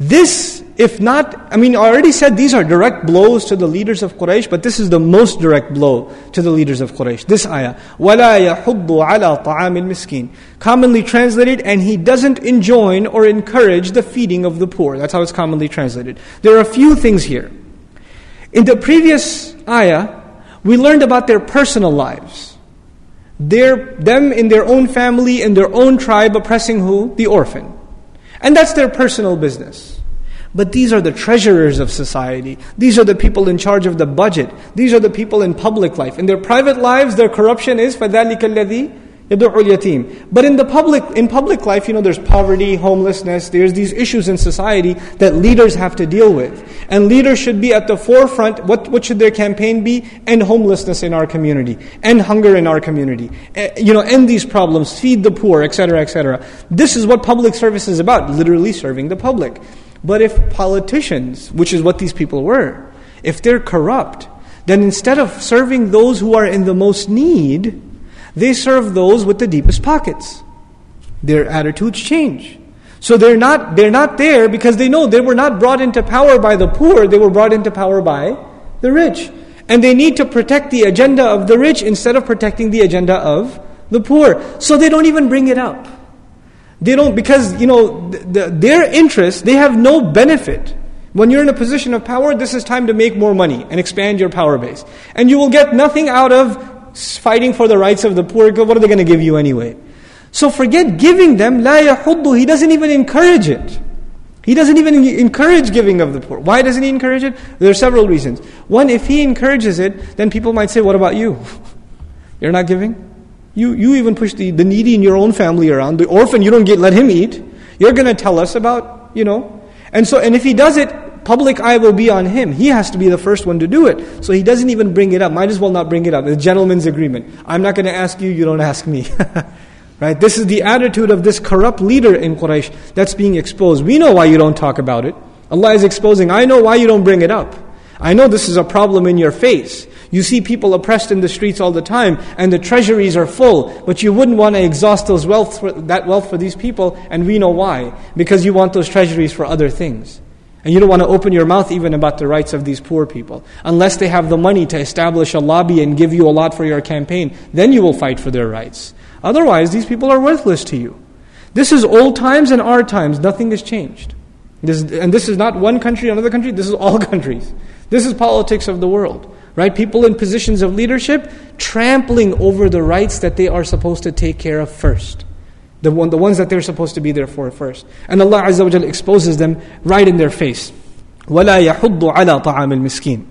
This, if not, I mean, I already said these are direct blows to the leaders of Quraysh, but this is the most direct blow to the leaders of Quraysh. This ayah, وَلَا يَحُضُّ عَلَى طَعَامِ الْمِسْكِينِ Commonly translated, and he doesn't enjoin or encourage the feeding of the poor. That's how it's commonly translated. There are a few things here. In the previous ayah, we learned about their personal lives. Their, them in their own family, in their own tribe, oppressing who? The orphan. And that's their personal business. But these are the treasurers of society. These are the people in charge of the budget. These are the people in public life. In their private lives, their corruption is فَذَلِكَ الَّذِي yatim. But in the public, in public life, you know, there's poverty, homelessness, there's these issues in society that leaders have to deal with. And leaders should be at the forefront. What, what should their campaign be? End homelessness in our community. End hunger in our community. Uh, you know, end these problems, feed the poor, etc., etc. This is what public service is about, literally serving the public. But if politicians, which is what these people were, if they're corrupt, then instead of serving those who are in the most need, they serve those with the deepest pockets. Their attitudes change. So they're not, they're not there because they know they were not brought into power by the poor, they were brought into power by the rich. And they need to protect the agenda of the rich instead of protecting the agenda of the poor. So they don't even bring it up. They don't, because, you know, the, the, their interests, they have no benefit. When you're in a position of power, this is time to make more money and expand your power base. And you will get nothing out of fighting for the rights of the poor, what are they going to give you anyway? So forget giving them, la yahuddu, he doesn't even encourage it. He doesn't even encourage giving of the poor. Why doesn't he encourage it? There are several reasons. One, if he encourages it, then people might say, what about you? You're not giving? You, you even push the, the needy in your own family around. The orphan, you don't get, let him eat. You're going to tell us about, you know. And so, and if he does it, public eye will be on him. He has to be the first one to do it. So he doesn't even bring it up. Might as well not bring it up. The gentleman's agreement. I'm not going to ask you, you don't ask me. right? This is the attitude of this corrupt leader in Quraysh that's being exposed. We know why you don't talk about it. Allah is exposing, I know why you don't bring it up. I know this is a problem in your face. You see people oppressed in the streets all the time, and the treasuries are full, but you wouldn't want to exhaust those wealth for, that wealth for these people, and we know why. Because you want those treasuries for other things. And you don't want to open your mouth even about the rights of these poor people. Unless they have the money to establish a lobby and give you a lot for your campaign, then you will fight for their rights. Otherwise, these people are worthless to you. This is old times and our times. Nothing has changed. This, and this is not one country, another country. This is all countries. This is politics of the world. Right? People in positions of leadership trampling over the rights that they are supposed to take care of first the, one, the ones that they're supposed to be there for first. And Allah Azza wa Jalla exposes them right in their face. وَلَا يَحُضُّ عَلَى طَعَامِ الْمِسْكِينِ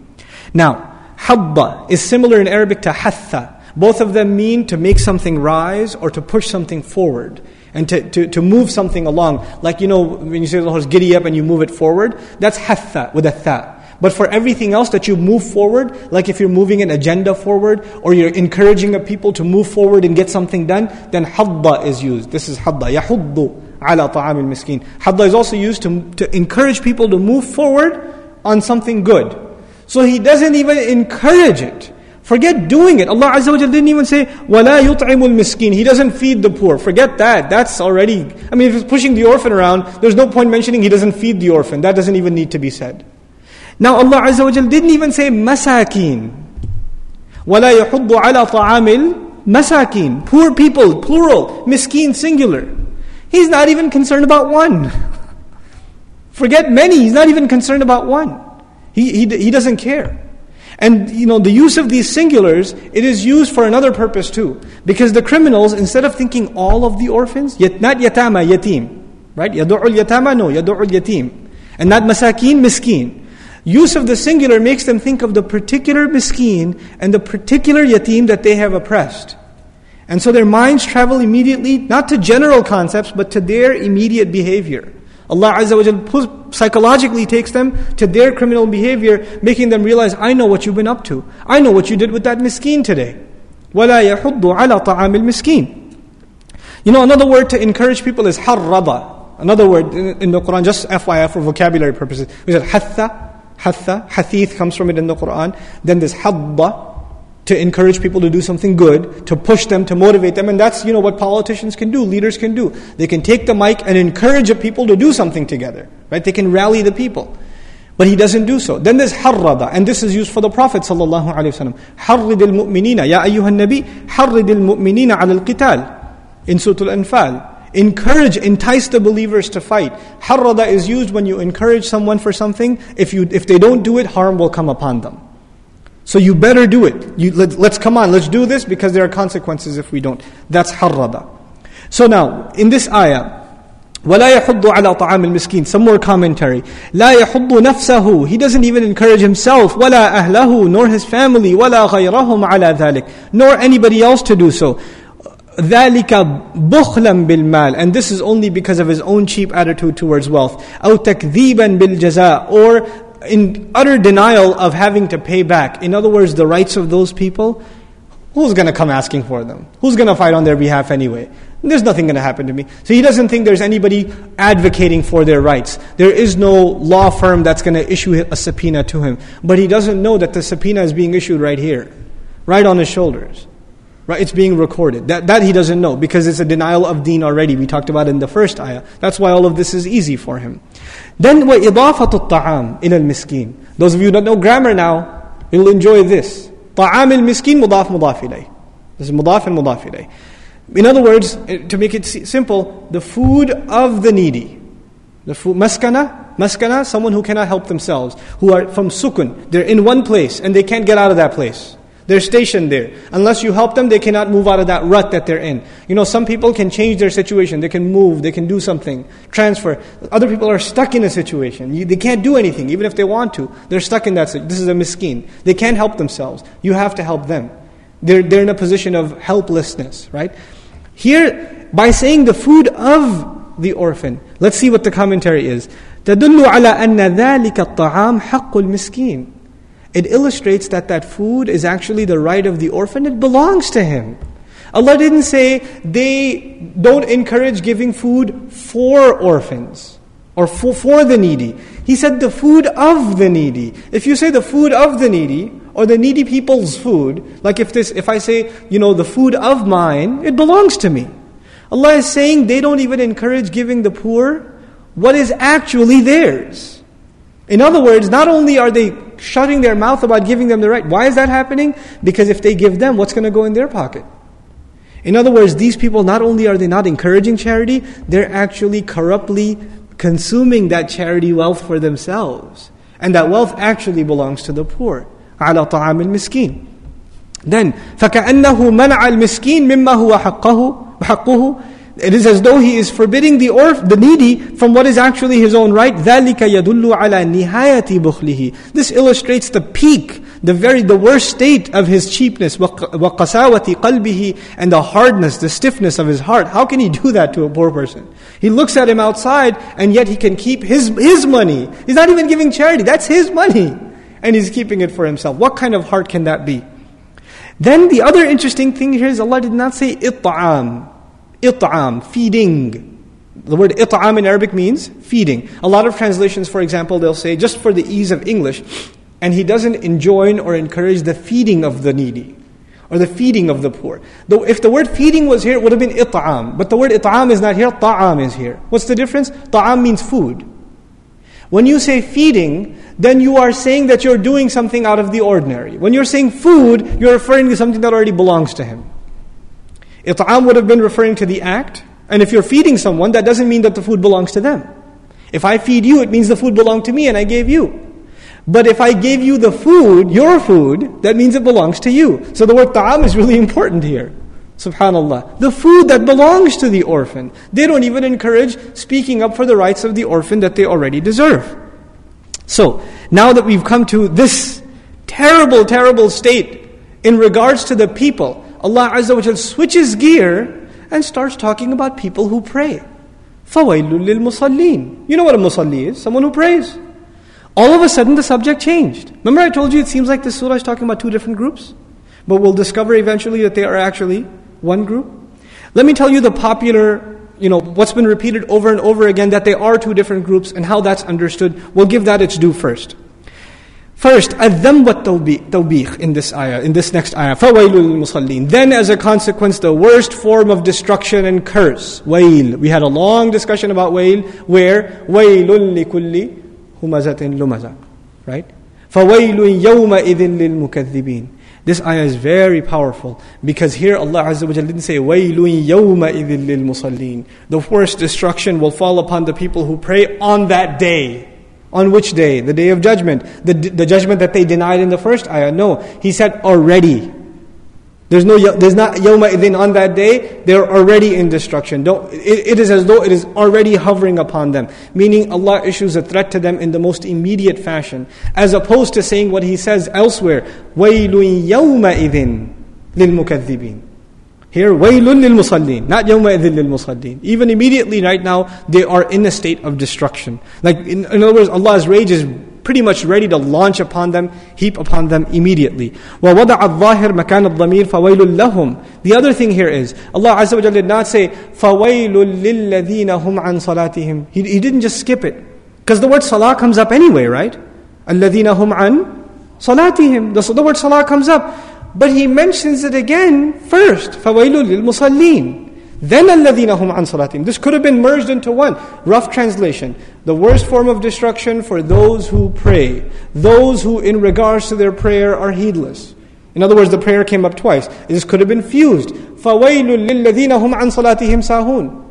Now, habba is similar in Arabic to hatha. Both of them mean to make something rise or to push something forward and to, to, to move something along. Like, you know, when you say the horse giddy up and you move it forward, that's hatha with a tha. But for everything else that you move forward, like if you're moving an agenda forward or you're encouraging a people to move forward and get something done, then hadda is used. This is hadda. Yahuddu ala ta'am al-miskin. Hadda is also used to, to encourage people to move forward on something good. So he doesn't even encourage it. Forget doing it. Allah Azza wa didn't even say, وَلَا يُطْعِمُ الْمِسْكِينَ He doesn't feed the poor. Forget that. That's already, I mean, if he's pushing the orphan around, there's no point mentioning he doesn't feed the orphan. That doesn't even need to be said. Now Allah Azza wa Jal didn't even say masakin. وَلَا يَحُضُّ عَلَى طَعَامِ الْمَسَاكِينَ Poor people, plural, miskin, singular. He's not even concerned about one. Forget many, he's not even concerned about one. He, he, he doesn't care. And you know, the use of these singulars, it is used for another purpose too. Because the criminals, instead of thinking all of the orphans, yet not yatama, yatim, right? Yadu'ul yatama, no, yadu'ul yatim. And not masakin, miskin. Use of the singular makes them think of the particular miskeen and the particular yatim that they have oppressed. And so their minds travel immediately, not to general concepts, but to their immediate behavior. Allah Azza wa psychologically takes them to their criminal behavior, making them realize, I know what you've been up to. I know what you did with that miskeen today. وَلَا يَحُضُّ عَلَى طَعَامِ الْمِسْكِينِ You know, another word to encourage people is harraba. Another word in, in the Quran, just FYI for vocabulary purposes. We said hatha, hatha, Hathith comes from it in the Quran. Then there's hadda, to encourage people to do something good, to push them, to motivate them. And that's, you know, what politicians can do, leaders can do. They can take the mic and encourage the people to do something together, right? They can rally the people. But he doesn't do so. Then there's harrada, and this is used for the Prophet sallallahu alaihi wasallam. Harrid al-mu'minina, ya ayyuhan nabi, harrid al-mu'minina ala al-qital. In Surah Al-Anfal. Encourage, entice the believers to fight. Harrada is used when you encourage someone for something. If, you, if they don't do it, harm will come upon them. So you better do it. You, let, us come on, let's do this because there are consequences if we don't. That's harrada. So now, in this ayah, ولا يحض على طعام المسكين some more commentary لا يحض نفسه he doesn't even encourage himself ولا أهله nor his family ولا غيرهم على ذلك nor anybody else to do so ذلك بخلا بالمال and this is only because of his own cheap attitude towards wealth أو تكذيبا بالجزاء or in utter denial of having to pay back. In other words, the rights of those people, who's going to come asking for them? Who's going to fight on their behalf anyway? There's nothing going to happen to me. So he doesn't think there's anybody advocating for their rights. There is no law firm that's going to issue a subpoena to him. But he doesn't know that the subpoena is being issued right here, right on his shoulders. Right? It's being recorded. That, that he doesn't know because it's a denial of deen already. We talked about in the first ayah. That's why all of this is easy for him. Then وَإِضَافَةُ الطَّعَامِ إِلَى الْمِسْكِينَ Those of you that know grammar now, you'll enjoy this. طعام المسكين مضاف مضاف إليه. This is مضاف and مضاف إليه. In other words, eh, to make it simple, the food of the needy. The food, maskana, maskana, someone who cannot help themselves, who are from sukun. They're in one place and they can't get out of that place. They're stationed there. Unless you help them, they cannot move out of that rut that they're in. You know, some people can change their situation. They can move, they can do something, transfer. Other people are stuck in a situation. You, they can't do anything, even if they want to. They're stuck in that situation. This is a miskeen. They can't help themselves. You have to help them. They're, they're in a position of helplessness, right? Here, by saying the food of the orphan, let's see what the commentary is. تدل على أن ذلك الطعام حق المسكين it illustrates that that food is actually the right of the orphan, it belongs to him. Allah didn't say they don't encourage giving food for orphans or for, for the needy. He said the food of the needy. If you say the food of the needy or the needy people's food, like if this if I say, you know, the food of mine, it belongs to me. Allah is saying they don't even encourage giving the poor what is actually theirs. In other words, not only are they shutting their mouth about giving them the right, why is that happening? Because if they give them, what's going to go in their pocket? In other words, these people not only are they not encouraging charity, they're actually corruptly consuming that charity wealth for themselves. And that wealth actually belongs to the poor. على طعام المسكين. Then, فكأنه منع المسكين مما هو حقه حقه it is as though he is forbidding the orph, the needy from what is actually his own right. ذَلِكَ يَدُلُّ عَلَى نِهَايَةِ بُخْلِهِ This illustrates the peak, the very, the worst state of his cheapness, وَقَسَاوَةِ قَلْبِهِ And the hardness, the stiffness of his heart. How can he do that to a poor person? He looks at him outside and yet he can keep his, his money. He's not even giving charity, that's his money. And he's keeping it for himself. What kind of heart can that be? Then the other interesting thing here is Allah did not say it'am. It'am, feeding. The word it'am in Arabic means feeding. A lot of translations, for example, they'll say, just for the ease of English, and he doesn't enjoin or encourage the feeding of the needy or the feeding of the poor. Though if the word feeding was here, it would have been it'am. But the word it'am is not here, ta'am is here. What's the difference? Ta'am means food. When you say feeding, then you are saying that you're doing something out of the ordinary. When you're saying food, you're referring to something that already belongs to him. It'am would have been referring to the act. And if you're feeding someone, that doesn't mean that the food belongs to them. If I feed you, it means the food belonged to me and I gave you. But if I gave you the food, your food, that means it belongs to you. So the word ta'am is really important here. Subhanallah. The food that belongs to the orphan. They don't even encourage speaking up for the rights of the orphan that they already deserve. So, now that we've come to this terrible, terrible state in regards to the people, Allah Azza wa Jal switches gear and starts talking about people who pray. فَوَيْلٌ لِلْمُصَلِّينَ You know what a musalli is? Someone who prays. All of a sudden the subject changed. Remember I told you it seems like this surah is talking about two different groups? But we'll discover eventually that they are actually one group. Let me tell you the popular, you know, what's been repeated over and over again that they are two different groups and how that's understood. We'll give that its due first. First, الذم والتوبيخ in this ayah, in this next ayah. فَوَيْلُ لِلْمُصَلِّينَ Then as a consequence, the worst form of destruction and curse. Wail. We had a long discussion about wail, where وَيْلٌ لِكُلِّ هُمَزَةٍ لُمَزَةٍ Right? فَوَيْلٌ يَوْمَئِذٍ لِلْمُكَذِّبِينَ This ayah is very powerful because here Allah Azza wa didn't say وَيْلٌ يَوْمَئِذٍ لِلْمُصَلِّينَ The worst destruction will fall upon the people who pray on that day. On which day? The day of judgment. The, the judgment that they denied in the first ayah. No, he said already. There's no, there's not yawma idin on that day. They're already in destruction. Don't, it, it is as though it is already hovering upon them. Meaning Allah issues a threat to them in the most immediate fashion. As opposed to saying what He says elsewhere, وَيْلٌ يَوْمَ lil mukaththibin. Here, waylun lil musallin, not yawma idhin lil musallin. Even immediately right now, they are in a state of destruction. Like, in, in other words, Allah's rage is pretty much ready to launch upon them, heap upon them immediately. وَوَضَعَ الظَّاهِرْ مَكَانَ الضَّمِيرِ فَوَيْلٌ لَهُمْ The other thing here is, Allah Azza wa Jalla did not say, فَوَيْلٌ لِلَّذِينَ هُمْ عَنْ صَلَاتِهِمْ he, he didn't just skip it. Because the word salah comes up anyway, right? الَّذِينَ هُمْ عَنْ صَلَاتِهِمْ the, the word salah comes up. But he mentions it again first. فَوَيْلٌ لِلْمُصَلِّينَ then الَّذِينَ هُمْ عَنْ صَلَاتِهِمْ This could have been merged into one. Rough translation. The worst form of destruction for those who pray. Those who in regards to their prayer are heedless. In other words, the prayer came up twice. This could have been fused. فَوَيْلٌ لِلَّذِينَ هُمْ عَنْ صَلَاتِهِمْ سَاهُونَ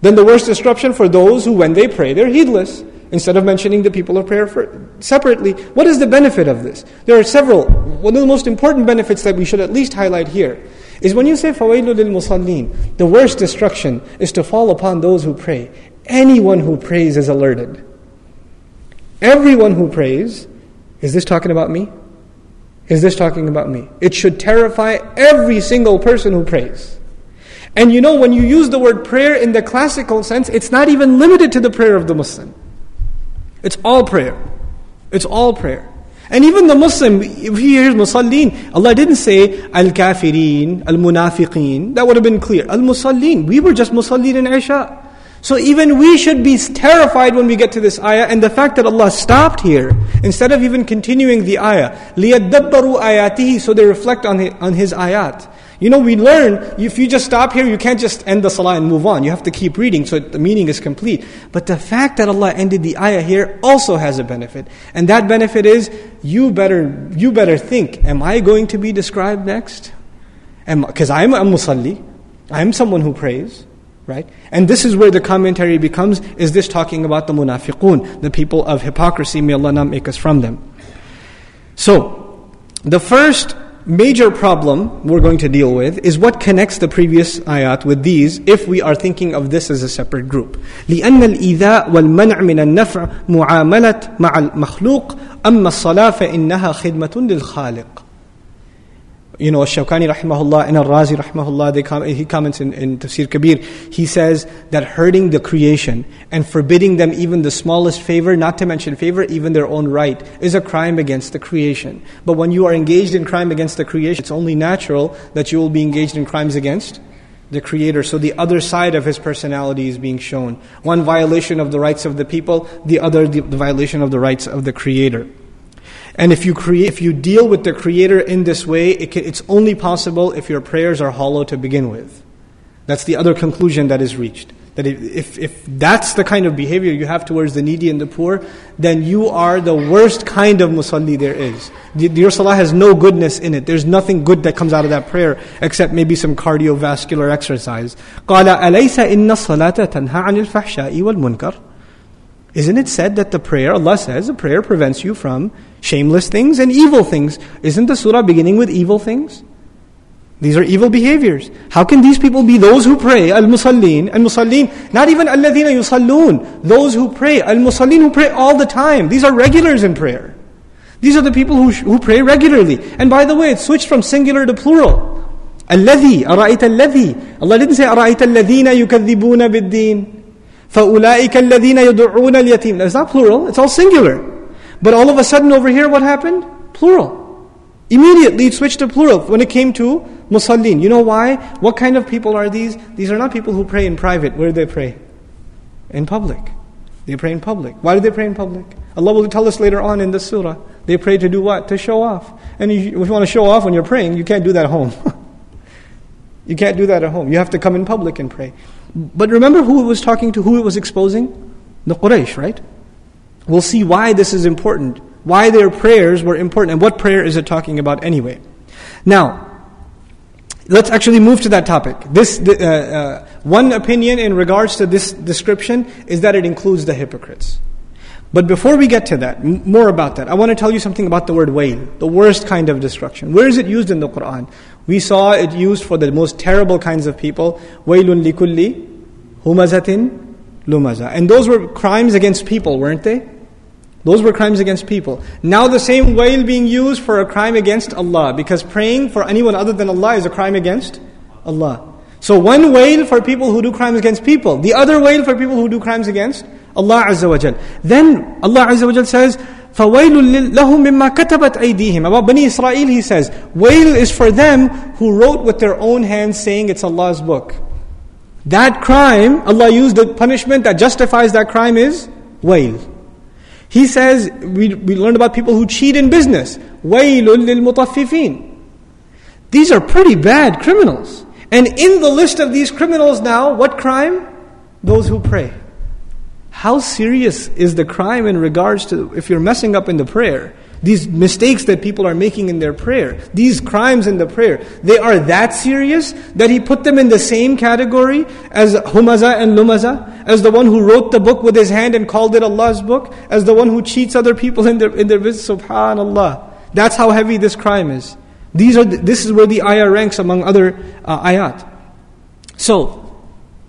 Then the worst destruction for those who when they pray, they're heedless instead of mentioning the people of prayer for, separately. What is the benefit of this? There are several. One of the most important benefits that we should at least highlight here is when you say فَوَيْلُ لِلْمُصَلِّينَ The worst destruction is to fall upon those who pray. Anyone who prays is alerted. Everyone who prays, is this talking about me? Is this talking about me? It should terrify every single person who prays. And you know, when you use the word prayer in the classical sense, it's not even limited to the prayer of the Muslim. It's all prayer. It's all prayer. And even the Muslim, if he hears musallin, Allah didn't say al-kafirin, al-munafiqeen. That would have been clear. Al-musallin. We were just musallin in Isha. So even we should be terrified when we get to this ayah. And the fact that Allah stopped here, instead of even continuing the ayah, لِيَدَّبَّرُوا آيَاتِهِ So they reflect on his, on his ayat. You know, we learn, if you just stop here, you can't just end the salah and move on. You have to keep reading so the meaning is complete. But the fact that Allah ended the ayah here also has a benefit. And that benefit is, you better, you better think, am I going to be described next? Because I'm a musalli. I'm someone who prays. Right? And this is where the commentary becomes, is this talking about the munafiqun, the people of hypocrisy, may Allah not make us from them. So, the first major problem we're going to deal with is what connects the previous ayat with these if we are thinking of this as a separate group. لأن الإيذاء والمنع من النفع معاملة مع المخلوق أما الصلاة فإنها خدمة للخالق you know, Shawkani rahimahullah and Al-Razi rahimahullah, com- he comments in, in Tafsir Kabir, he says that hurting the creation and forbidding them even the smallest favor, not to mention favor, even their own right, is a crime against the creation. But when you are engaged in crime against the creation, it's only natural that you will be engaged in crimes against the Creator. So the other side of His personality is being shown. One violation of the rights of the people, the other the, the violation of the rights of the Creator. And if you create, if you deal with the Creator in this way, it can, it's only possible if your prayers are hollow to begin with. That's the other conclusion that is reached. That if, if that's the kind of behavior you have towards the needy and the poor, then you are the worst kind of musalli there is. Your salah has no goodness in it. There's nothing good that comes out of that prayer except maybe some cardiovascular exercise. قال أليس إن الصلاة تنهى عن الفحشاء والمنكر isn't it said that the prayer, Allah says, a prayer prevents you from shameless things and evil things? Isn't the surah beginning with evil things? These are evil behaviors. How can these people be those who pray? Al Musallin, Al Musallin, not even al-ladina yusallun. those who pray, Al Musallin who pray all the time. These are regulars in prayer. These are the people who, who pray regularly. And by the way, it switched from singular to plural. Al Alladhi, Ara'ita Alladhi. Allah didn't say Ara'ita yukadhibuna bid-din. فأولئك الذين يدعون اليتيم It's not plural, it's all singular. But all of a sudden over here what happened? Plural. Immediately it switched to plural when it came to musallin. You know why? What kind of people are these? These are not people who pray in private. Where do they pray? In public. They pray in public. Why do they pray in public? Allah will tell us later on in the surah. They pray to do what? To show off. And if you want to show off when you're praying, you can't do that at home. you can't do that at home. You have to come in public and pray. But remember who it was talking to, who it was exposing? The Quraysh, right? We'll see why this is important why their prayers were important, and what prayer is it talking about anyway. Now, let's actually move to that topic. This uh, uh, one opinion in regards to this description is that it includes the hypocrites. But before we get to that, more about that, I want to tell you something about the word wail, the worst kind of destruction. Where is it used in the Quran? We saw it used for the most terrible kinds of people. Wailun likulli humazatin lumaza. And those were crimes against people, weren't they? Those were crimes against people. Now the same wail being used for a crime against Allah, because praying for anyone other than Allah is a crime against Allah. So one wail for people who do crimes against people, the other wail for people who do crimes against Allah Azza wa. Then Allah Azza wa says, فَوَيْلٌ لَهُم مِمَّا كَتَبَتْ أَيْدِيهِمْ About Bani Israel he says, wail is for them who wrote with their own hands saying it's Allah's book. That crime, Allah used the punishment that justifies that crime is wail. He says, we, we learned about people who cheat in business. وَيْلٌ لِلْمُطَفِّفِينَ These are pretty bad criminals. And in the list of these criminals now, what crime? Those who pray. How serious is the crime in regards to if you're messing up in the prayer? these mistakes that people are making in their prayer, these crimes in the prayer, they are that serious that he put them in the same category as Humaza and Lumaza, as the one who wrote the book with his hand and called it Allah's book, as the one who cheats other people in their in their business. Subhanallah. That's how heavy this crime is. These are the, this is where the ayah ranks among other uh, ayat. So,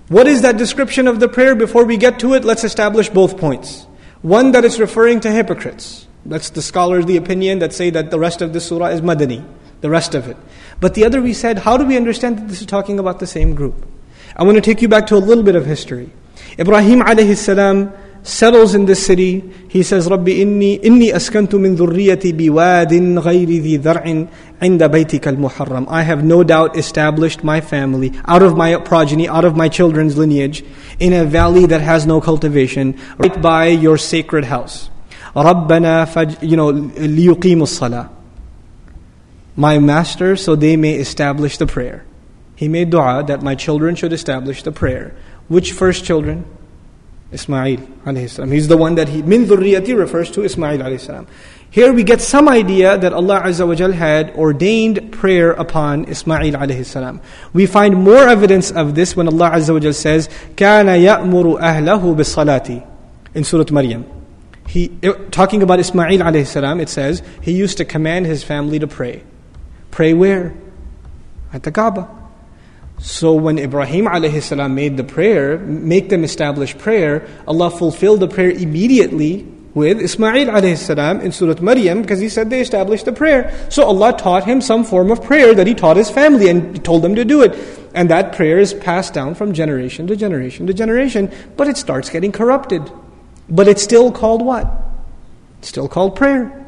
what is that description of the prayer? Before we get to it, let's establish both points. One that is referring to hypocrites. That's the scholars, the opinion that say that the rest of this surah is Madani, the rest of it. But the other we said, how do we understand that this is talking about the same group? I want to take you back to a little bit of history. Ibrahim alayhi salam settles in this city. He says, Rabbi inni, inni askantu min dhurriyati biwadin ghayri dhi dhar'in inda baytika al-muharram. I have no doubt established my family out of my progeny, out of my children's lineage, in a valley that has no cultivation, right by your sacred house. رَبَّنَا فَجْ You know, لِيُقِيمُ الصَّلَاةِ My master, so they may establish the prayer. He made dua that my children should establish the prayer. Which first children? Ismail alayhi salam. He's the one that he, min dhurriyati refers to Ismail alayhi salam. Here we get some idea that Allah Azza wa Jal had ordained prayer upon Ismail alayhi salam. We find more evidence of this when Allah Azza wa Jal says, كَانَ يَأْمُرُ أَهْلَهُ بِالصَّلَاةِ in Surah Maryam. He, talking about Ismail alayhi salam, it says, he used to command his family to pray. Pray where? At the Kaaba. So when Ibrahim alayhi salam made the prayer, make them establish prayer, Allah fulfilled the prayer immediately with Ismail alayhi salam in Surah Maryam because he said they established the prayer. So Allah taught him some form of prayer that he taught his family and told them to do it. And that prayer is passed down from generation to generation to generation, but it starts getting corrupted. But it's still called what? It's still called prayer.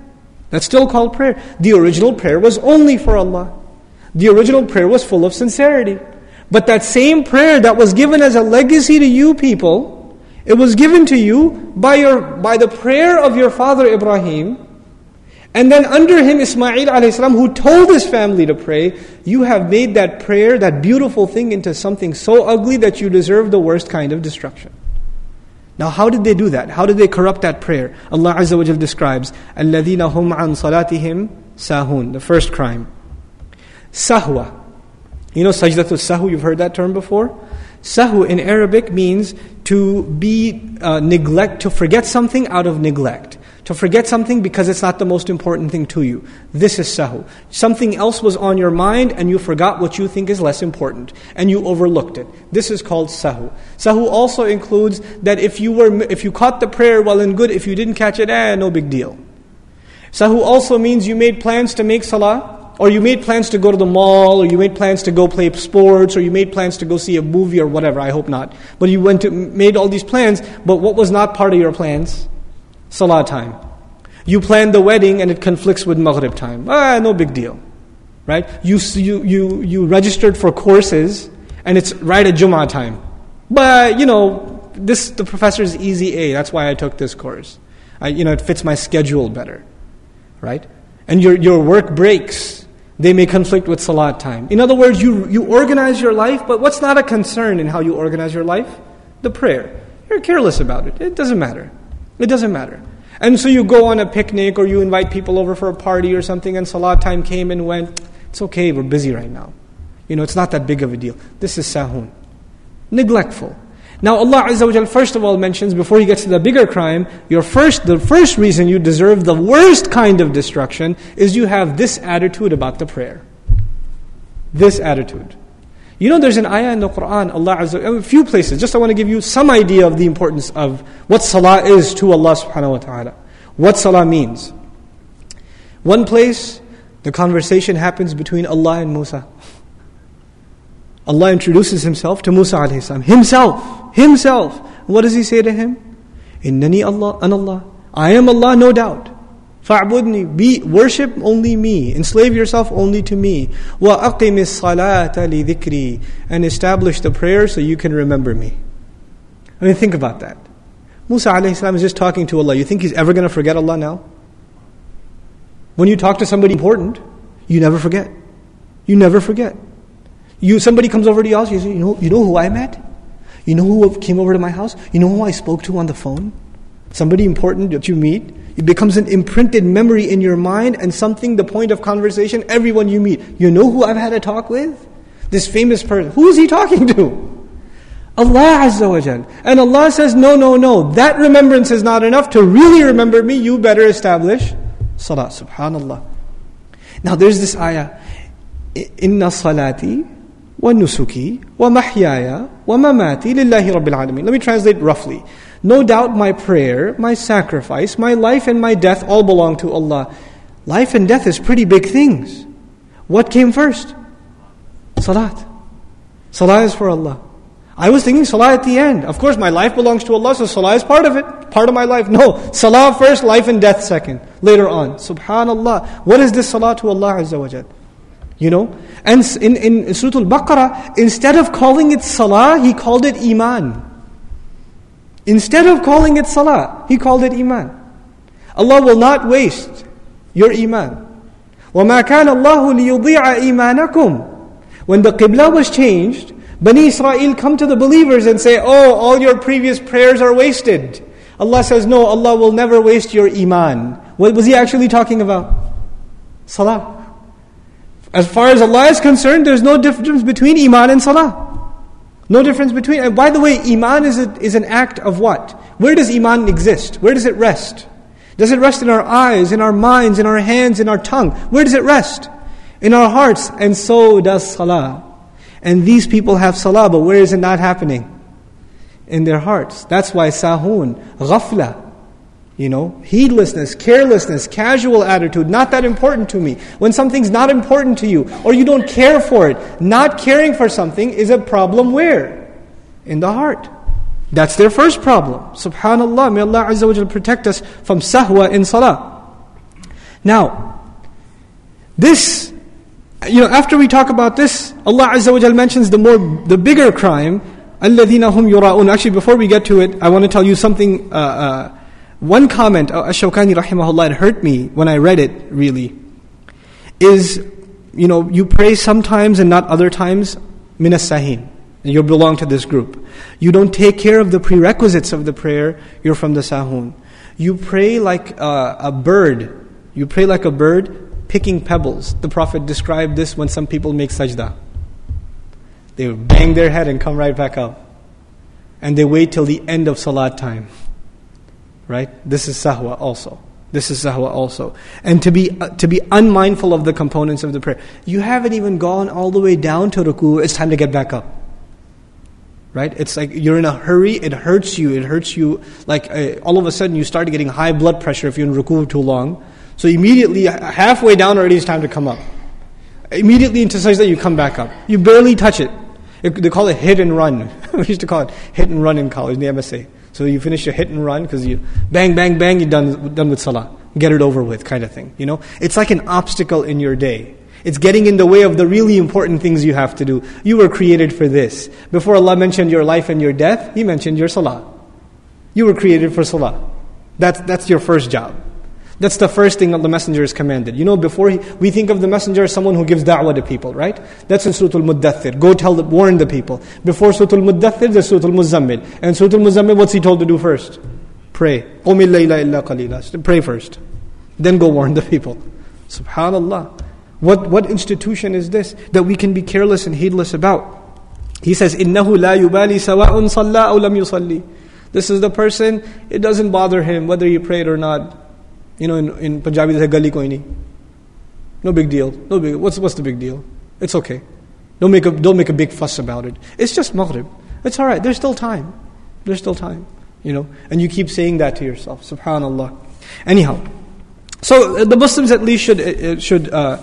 That's still called prayer. The original prayer was only for Allah. The original prayer was full of sincerity. But that same prayer that was given as a legacy to you people, it was given to you by, your, by the prayer of your father Ibrahim. And then under him, Ismail alayhi who told his family to pray, you have made that prayer, that beautiful thing, into something so ugly that you deserve the worst kind of destruction. Now, how did they do that? How did they corrupt that prayer? Allah Azza wa Jal describes, الَّذِينَ هُمْ عَنْ صَلَاتِهِمْ sahun, the first crime. Sahwa. You know sajdatul sahu, you've heard that term before? Sahu in Arabic means to be uh, neglect, to forget something out of neglect. To forget something because it's not the most important thing to you. This is sahu. Something else was on your mind and you forgot what you think is less important and you overlooked it. This is called sahu. Sahu also includes that if you were if you caught the prayer well and good, if you didn't catch it, eh, no big deal. Sahu also means you made plans to make salah or you made plans to go to the mall, or you made plans to go play sports, or you made plans to go see a movie or whatever, I hope not. But you went to, made all these plans, but what was not part of your plans? Salah time. You planned the wedding and it conflicts with Maghrib time. Ah, no big deal. Right? You, you, you, you registered for courses and it's right at Jummah time. But, you know, this, the professor's easy A, that's why I took this course. I, you know, it fits my schedule better. Right? And your, your work breaks they may conflict with salat time. In other words, you, you organize your life, but what's not a concern in how you organize your life? The prayer. You're careless about it. It doesn't matter. It doesn't matter. And so you go on a picnic or you invite people over for a party or something, and salat time came and went. It's okay, we're busy right now. You know, it's not that big of a deal. This is sahun. Neglectful. Now Allah Azza wa first of all mentions, before he gets to the bigger crime, your first, the first reason you deserve the worst kind of destruction is you have this attitude about the prayer. This attitude. You know there's an ayah in the Quran, Allah Azza a few places, just I want to give you some idea of the importance of what salah is to Allah subhanahu wa ta'ala. What salah means. One place, the conversation happens between Allah and Musa. Allah introduces himself to Musa alayhi. Himself. Himself. What does he say to him? Innani Allah, an Allah. I am Allah, no doubt. Fa'budni. Be, worship only me. Enslave yourself only to me. Wa aqim salata li. And establish the prayer so you can remember me. I mean, think about that. Musa alayhi is just talking to Allah. You think he's ever going to forget Allah now? When you talk to somebody important, you never forget. You never forget. You, somebody comes over to your house, you say, you know, you know who I met? You know who came over to my house? You know who I spoke to on the phone? Somebody important that you meet. It becomes an imprinted memory in your mind and something, the point of conversation, everyone you meet. You know who I've had a talk with? This famous person. Who is he talking to? Allah Azza wa Jal. And Allah says, no, no, no. That remembrance is not enough. To really remember me, you better establish Salah. Subhanallah. Now there's this ayah. Inna salati ونسكي ومحياي ومماتي لله رب العالمين. Let me translate roughly. No doubt my prayer, my sacrifice, my life and my death all belong to Allah. Life and death is pretty big things. What came first? Salat. Salah is for Allah. I was thinking Salah at the end. Of course, my life belongs to Allah, so Salah is part of it, part of my life. No, Salah first, life and death second, later on. Subhanallah. What is this Salah to Allah Azza wa Jalla? You know? And in, in Surah Al-Baqarah, instead of calling it salah, he called it iman. Instead of calling it salah, he called it iman. Allah will not waste your iman. وَمَا كَانَ اللَّهُ لِيُضِيعَ إِيمَانَكُمْ When the Qibla was changed, Bani Israel come to the believers and say, Oh, all your previous prayers are wasted. Allah says, No, Allah will never waste your iman. What was He actually talking about? Salah. As far as Allah is concerned, there's no difference between Iman and Salah. No difference between. And by the way, Iman is, a, is an act of what? Where does Iman exist? Where does it rest? Does it rest in our eyes, in our minds, in our hands, in our tongue? Where does it rest? In our hearts. And so does Salah. And these people have Salah, but where is it not happening? In their hearts. That's why Sahun, Ghafla, you know, heedlessness, carelessness, casual attitude, not that important to me. When something's not important to you, or you don't care for it, not caring for something is a problem where? In the heart. That's their first problem. Subhanallah, may Allah Azza wa Jal protect us from sahwa in salah. Now, this, you know, after we talk about this, Allah Azza wa Jal mentions the more, the bigger crime, الَّذِينَ هُمْ يُرَاءُونَ Actually, before we get to it, I want to tell you something, uh, uh, one comment, uh, Ash-Shawkani rahimahullah, it hurt me when I read it, really, is, you know, you pray sometimes and not other times, minas sahin. And you belong to this group. You don't take care of the prerequisites of the prayer, you're from the sahun. You pray like a, a bird. You pray like a bird picking pebbles. The Prophet described this when some people make sajda. They bang their head and come right back up. And they wait till the end of salat time. Right? This is sahwa also. This is sahwa also. And to be, uh, to be unmindful of the components of the prayer. You haven't even gone all the way down to ruku, it's time to get back up. Right? It's like you're in a hurry, it hurts you, it hurts you. Like uh, all of a sudden you start getting high blood pressure if you're in ruku too long. So immediately, halfway down already, it's time to come up. Immediately into sajda, you come back up. You barely touch it. They call it hit and run. we used to call it hit and run in college, in the MSA. So you finish your hit and run because you bang, bang, bang, you're done, done with salah. Get it over with, kind of thing. You know, it's like an obstacle in your day. It's getting in the way of the really important things you have to do. You were created for this. Before Allah mentioned your life and your death, He mentioned your salah. You were created for salah. That's, that's your first job. That's the first thing that the messenger is commanded. You know, before he, we think of the messenger as someone who gives da'wah to people, right? That's in Surah Al-Muddathir. Go tell, the, warn the people. Before Surah Al-Muddathir, there's Surah Al-Muzammil. And Surah Al-Muzammil, what's he told to do first? Pray. قُمِ اللَّيْلَ إِلَّا قَلِيلًا Pray first. Then go warn the people. Subhanallah. What, what institution is this that we can be careless and heedless about? He says, إِنَّهُ لَا يُبَالِي سَوَاءٌ صَلَّى أَوْ لَمْ يُصَلِّي This is the person, it doesn't bother him whether he prayed or not. You know, in, in Punjabi they say gali koi nahi. No big deal. No big. What's what's the big deal? It's okay. Don't make a don't make a big fuss about it. It's just maghrib. It's all right. There's still time. There's still time. You know, and you keep saying that to yourself. Subhanallah. Anyhow, so uh, the Muslims at least should uh, uh, should. Uh,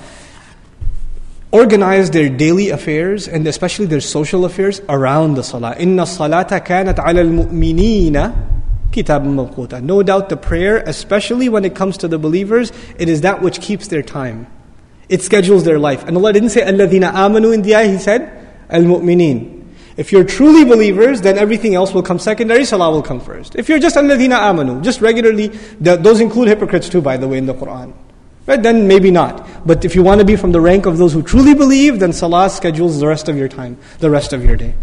organize their daily affairs and especially their social affairs around the salah. Inna salata kanat al-mu'minina kitab mawquta. No doubt the prayer, especially when it comes to the believers, it is that which keeps their time. It schedules their life. And Allah didn't say alladhina amanu in the ayah, He said al-mu'minin. If you're truly believers, then everything else will come secondary, salah will come first. If you're just alladhina amanu, just regularly, those include hypocrites too, by the way, in the Quran. Right? Then maybe not. But if you want to be from the rank of those who truly believe, then salah schedules the rest of your time, the rest of your day.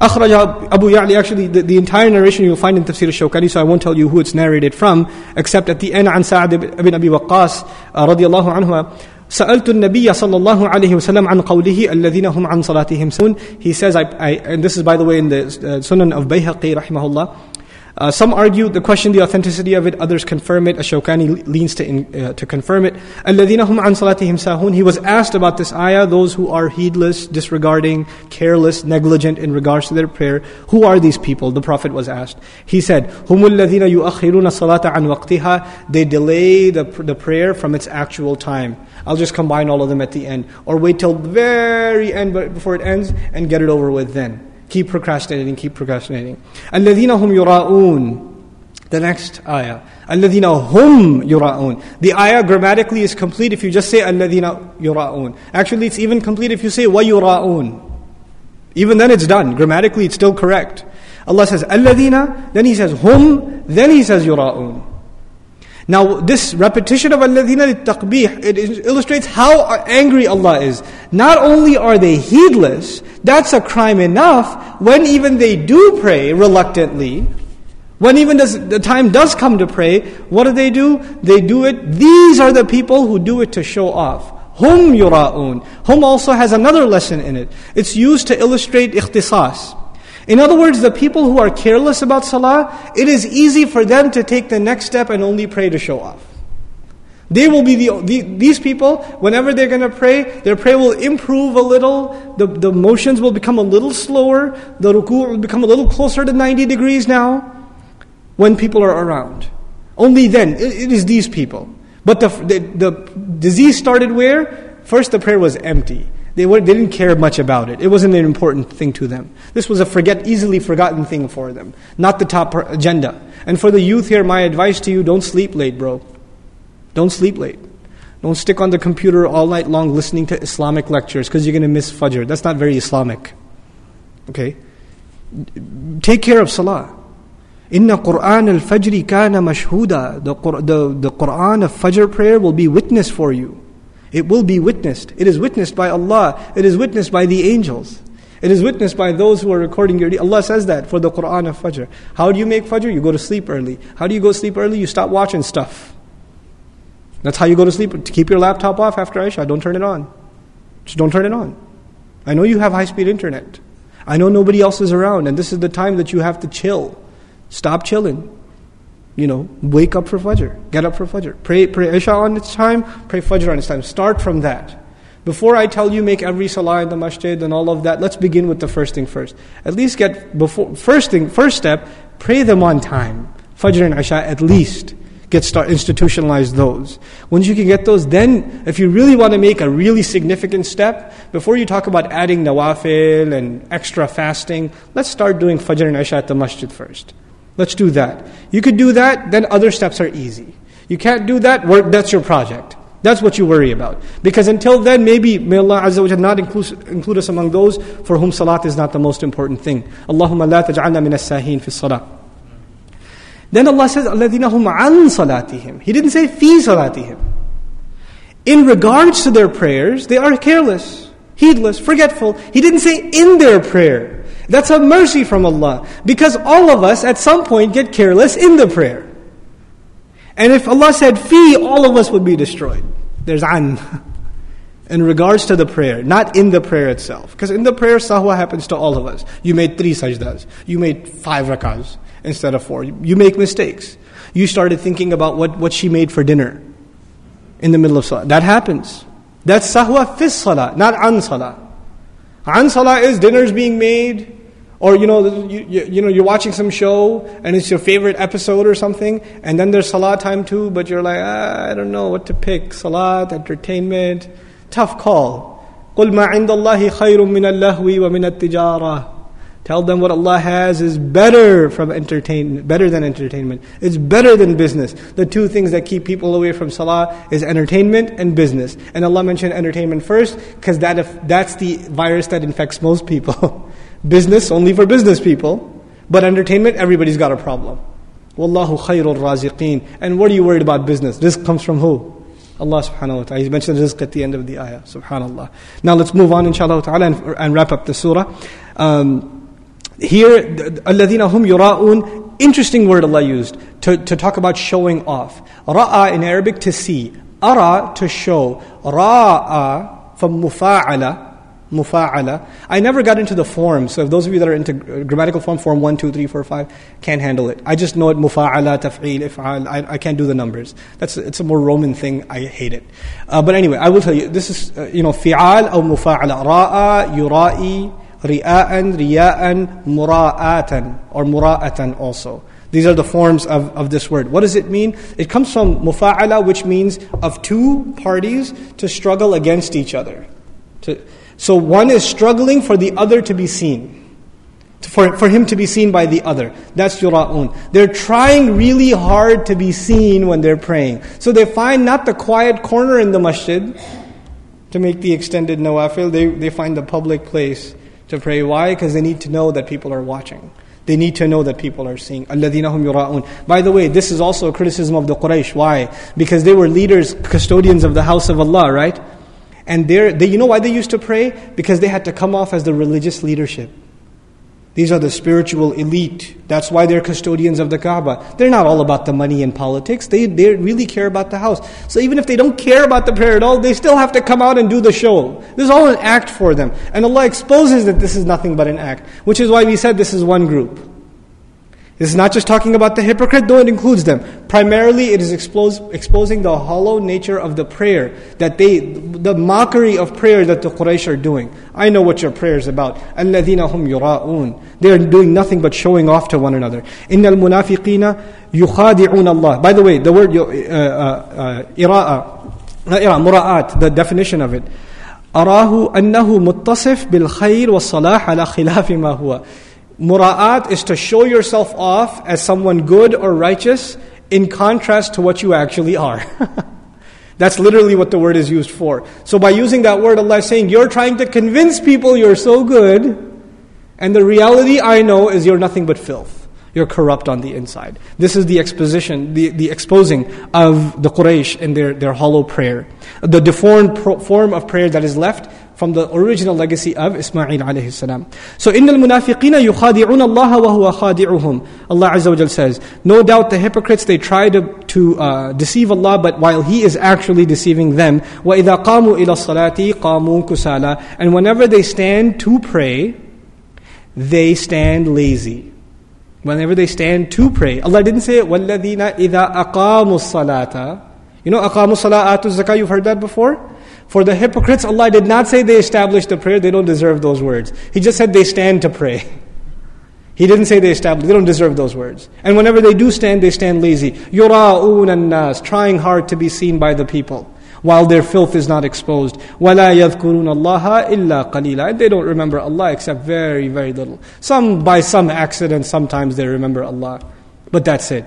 أخرج Abu Ya'li, actually the, the, entire narration you'll find in Tafsir al-Shawkani, so I won't tell you who it's narrated from, except at the end عن سعد بن أبي وقاص رضي الله عنهما سألت النبي صلى الله عليه وسلم عن قوله الذين هم عن صلاتهم سون He says, I, I, and this is by the way in the uh, Sunan of Bayhaqi rahimahullah, uh, some argue the question the authenticity of it, others confirm it. Ash-Shawkani leans to, in, uh, to confirm it. الَّذِينَ هُمْ عَنْ صَلَاتِهِمْ He was asked about this ayah, those who are heedless, disregarding, careless, negligent in regards to their prayer. Who are these people? The Prophet was asked. He said, Humul الَّذِينَ yuakhiruna salata عَنْ They delay the, the prayer from its actual time. I'll just combine all of them at the end. Or wait till the very end before it ends and get it over with then Keep procrastinating, keep procrastinating. الَّذِينَ هُمْ يُرَاءُونَ The next ayah. الَّذِينَ هُمْ يُرَاءُونَ The ayah grammatically is complete if you just say الَّذِينَ يُرَاءُونَ Actually, it's even complete if you say وَيُرَاءُونَ Even then it's done. Grammatically, it's still correct. Allah says الَّذِينَ Then He says hum. Then He says يُرَاءُونَ Now, this repetition of alladhina taqbih it illustrates how angry Allah is. Not only are they heedless, that's a crime enough. When even they do pray reluctantly, when even does, the time does come to pray, what do they do? They do it. These are the people who do it to show off. Hum yura'un. Hum also has another lesson in it. It's used to illustrate ikhtisas. In other words, the people who are careless about salah, it is easy for them to take the next step and only pray to show off. They will be the, the these people, whenever they're going to pray, their prayer will improve a little, the, the motions will become a little slower, the ruku will become a little closer to 90 degrees now, when people are around. Only then, it, it is these people. But the, the, the disease started where? First the prayer was empty. They, were, they didn't care much about it. It wasn't an important thing to them. This was a forget, easily forgotten thing for them, not the top agenda. And for the youth here, my advice to you don't sleep late, bro. Don't sleep late. Don't stick on the computer all night long listening to Islamic lectures because you're going to miss Fajr. That's not very Islamic. Okay? Take care of Salah. Inna Quran al Fajr kana mashhuda. The, the, the Quran of Fajr prayer will be witness for you. It will be witnessed. It is witnessed by Allah. It is witnessed by the angels. It is witnessed by those who are recording your Allah says that for the Quran of Fajr. How do you make Fajr? You go to sleep early. How do you go to sleep early? You stop watching stuff. That's how you go to sleep. To keep your laptop off after Isha. Don't turn it on. Just don't turn it on. I know you have high speed internet. I know nobody else is around, and this is the time that you have to chill. Stop chilling. You know, wake up for Fajr. Get up for Fajr. Pray, pray Isha on its time, pray Fajr on its time. Start from that. Before I tell you make every salah in the masjid and all of that, let's begin with the first thing first. At least get before first thing first step, pray them on time. Fajr and Isha at least. Get start institutionalize those. Once you can get those, then if you really want to make a really significant step, before you talk about adding nawafil and extra fasting, let's start doing Fajr and Isha at the masjid first. Let's do that. You could do that, then other steps are easy. You can't do that, work, that's your project. That's what you worry about. Because until then, maybe may Allah Azza wa Jal not include, include us among those for whom salat is not the most important thing. Allahumma la taj'alna min as-sahin fi salat. Then Allah says, alladhina hum an salatihim. He didn't say fi salatihim. In regards to their prayers, they are careless, heedless, forgetful. He didn't say in their prayer. That's a mercy from Allah. Because all of us at some point get careless in the prayer. And if Allah said fi, all of us would be destroyed. There's an. In regards to the prayer, not in the prayer itself. Because in the prayer, sahwa happens to all of us. You made three sajdas. You made five rakahs instead of four. You make mistakes. You started thinking about what, what she made for dinner in the middle of salah. That happens. That's sahwa fis salah, not an salah. An salah is dinner's being made, or you know, you, you, you, know, you're watching some show and it's your favorite episode or something, and then there's salah time too, but you're like, ah, I don't know what to pick. Salat, entertainment, tough call. قل ما عند الله خير من اللهو ومن التجارة. Tell them what Allah has is better from entertainment, better than entertainment. It's better than business. The two things that keep people away from salah is entertainment and business. And Allah mentioned entertainment first because that that's the virus that infects most people. Business only for business people, but entertainment, everybody's got a problem. Wallahu khairul raziqeen. And what are you worried about business? Rizq comes from who? Allah subhanahu wa ta'ala. He mentioned rizq at the end of the ayah. Subhanallah. Now let's move on inshallah ta'ala and, and wrap up the surah. Um, here, الَّذِينَ هُمْ يُرَاءُونَ Interesting word Allah used to, to talk about showing off. Ra'a in Arabic to see. Ara to show. Ra'a from mufa'ala mufa'ala. I never got into the form, so if those of you that are into grammatical form, form 1, 2, 3, 4, 5, can't handle it. I just know it mufa'ala, taf'il, if'al. I, I can't do the numbers. That's It's a more Roman thing. I hate it. Uh, but anyway, I will tell you, this is, uh, you know, fi'al or mufa'ala. Ra'a, yura'i, ri'a'an, riya'an, mura'atan, or mura'atan also. These are the forms of, of this word. What does it mean? It comes from mufa'ala, which means of two parties to struggle against each other. To, so one is struggling for the other to be seen, for, for him to be seen by the other. That's yura'un. They're trying really hard to be seen when they're praying. So they find not the quiet corner in the masjid to make the extended nawafil, they, they find the public place to pray. Why? Because they need to know that people are watching. They need to know that people are seeing. By the way, this is also a criticism of the Quraysh. Why? Because they were leaders, custodians of the house of Allah, right? And they, you know why they used to pray? Because they had to come off as the religious leadership. These are the spiritual elite. That's why they're custodians of the Kaaba. They're not all about the money and politics. They, they really care about the house. So even if they don't care about the prayer at all, they still have to come out and do the show. This is all an act for them. And Allah exposes that this is nothing but an act. Which is why we said this is one group. This is not just talking about the hypocrite, though it includes them. Primarily, it is expose, exposing the hollow nature of the prayer, that they, the mockery of prayer that the Quraysh are doing. I know what your prayer is about. الَّذِينَ هُمْ يُرَاءُونَ They are doing nothing but showing off to one another. إِنَّ الْمُنَافِقِينَ يُخَادِعُونَ Allah. By the way, the word uh, uh, ira'a, mura'at, the definition of it. أراه أنه متصف بالخير والصلاح على خلاف ما هو. Mura'at is to show yourself off as someone good or righteous in contrast to what you actually are. That's literally what the word is used for. So by using that word, Allah is saying, You're trying to convince people you're so good, and the reality I know is you're nothing but filth. You're corrupt on the inside. This is the exposition, the, the exposing of the Quraysh and their, their hollow prayer. The deformed pro- form of prayer that is left from the original legacy of Ismail alayhi salam. So, إِنَّ الْمُنَافِقِينَ يُخَادِعُونَ اللَّهَ وَهُوَ خَادِعُهُم Allah Azza wa Jal says, No doubt the hypocrites, they try to, to uh, deceive Allah, but while He is actually deceiving them, وَإِذَا قَامُوا إِلَى الصَّلَاةِ قَامُوا كُسَالًا And whenever they stand to pray, they stand lazy. Whenever they stand to pray. Allah didn't say, وَالَّذِينَ إِذَا أَقَامُوا الصَّلَاةَ You know, أَقَامُوا الصَّلَاةَ آتُوا الزَّكَاةَ You've heard that before? For the hypocrites, Allah did not say they established the prayer, they don't deserve those words. He just said they stand to pray. He didn't say they establish, they don't deserve those words. And whenever they do stand, they stand lazy. Yura'un nas, trying hard to be seen by the people, while their filth is not exposed. Wala yadhkurun Allah illa qalila. And they don't remember Allah except very, very little. Some by some accident, sometimes they remember Allah. But that's it.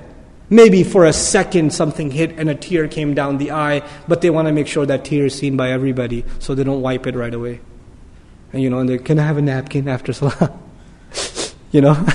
Maybe for a second something hit and a tear came down the eye, but they want to make sure that tear is seen by everybody, so they don't wipe it right away. And you know, and they can I have a napkin after salah? you know?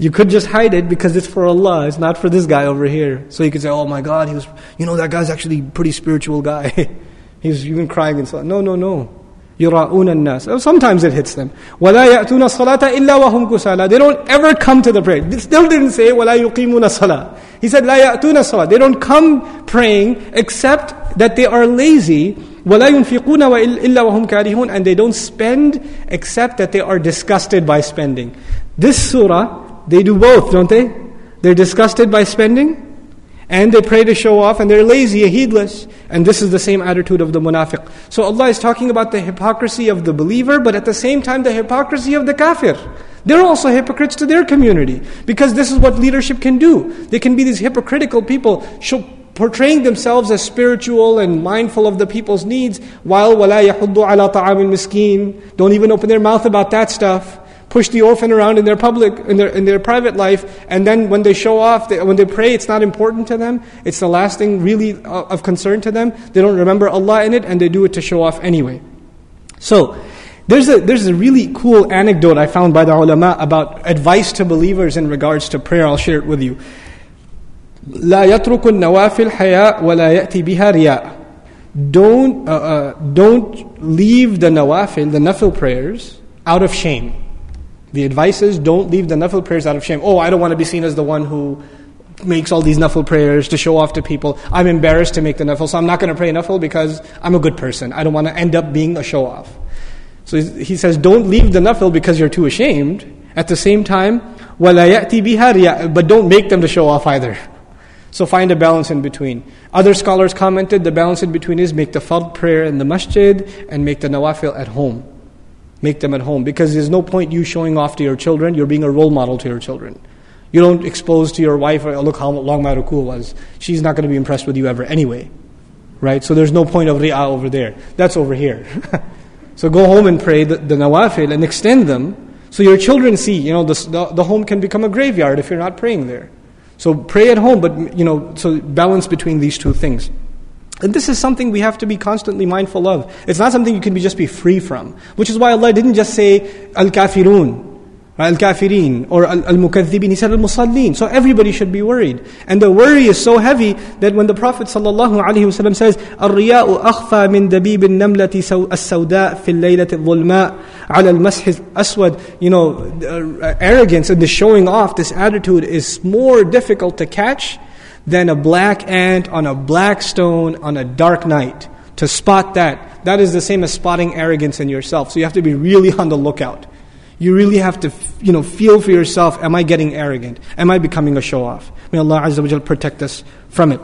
You could just hide it because it's for Allah. It's not for this guy over here. So you could say, "Oh my God, he was. You know that guy's actually pretty spiritual guy. He's even crying and so." No, no, no. يراؤون الناس. Sometimes it hits them. ولا يأتون الصلاة إلا وهم كسالى. They don't ever come to the prayer. It still didn't say ولا يقيمون الصلاة. He said لا يأتون الصلاة. They don't come praying except that they are lazy. ولا ينفقون إلا وهم كارهون. And they don't spend except that they are disgusted by spending. This surah they do both, don't they? They're disgusted by spending and they pray to show off and they're lazy and heedless. And this is the same attitude of the munafiq. So allah is talking about the hypocrisy of the believer but at the same time the hypocrisy of the kafir. They're also hypocrites to their community because this is what leadership can do. They can be these hypocritical people portraying themselves as spiritual and mindful of the people's needs while wala yahuddu ala ta'amil miskin. Don't even open their mouth about that stuff push the orphan around in their public, in their, in their private life, and then when they show off, they, when they pray, it's not important to them. It's the last thing really uh, of concern to them. They don't remember Allah in it, and they do it to show off anyway. So, there's a, there's a really cool anecdote I found by the ulama about advice to believers in regards to prayer. I'll share it with you. لا يترك النوافل حياء ولا يأتي بها رياء. Don't, uh, uh, don't leave the nawafil, the nafil prayers, out of shame. The advice is don't leave the nafil prayers out of shame. Oh, I don't want to be seen as the one who makes all these nafil prayers to show off to people. I'm embarrassed to make the nafil, so I'm not going to pray nafil because I'm a good person. I don't want to end up being a show off. So he says, don't leave the nafil because you're too ashamed. At the same time, but don't make them to show off either. So find a balance in between. Other scholars commented the balance in between is make the fard prayer in the masjid and make the nawafil at home. Make them at home because there's no point you showing off to your children. You're being a role model to your children. You don't expose to your wife, oh, look how long my ruku was. She's not going to be impressed with you ever anyway. Right? So there's no point of ri'ah over there. That's over here. so go home and pray the, the nawafil and extend them so your children see, you know, the, the, the home can become a graveyard if you're not praying there. So pray at home, but, you know, so balance between these two things. And this is something we have to be constantly mindful of. It's not something you can be just be free from. Which is why Allah didn't just say al-kafirun, al-kafirin, or al-mukaththibin. He said al-musallin. So everybody should be worried. And the worry is so heavy that when the Prophet ﷺ says, الرياء أخفى من دبيب النملة السوداء في الليلة الظلماء على المسح الأسود. You know, uh, arrogance and the showing off, this attitude is more difficult to catch than a black ant on a black stone on a dark night. To spot that, that is the same as spotting arrogance in yourself. So you have to be really on the lookout. You really have to, you know, feel for yourself, am I getting arrogant? Am I becoming a show-off? May Allah Azza wa protect us from it.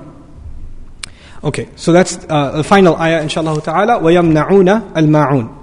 Okay, so that's uh, the final ayah, inshallah ta'ala. وَيَمْنَعُونَ الْمَاعُونَ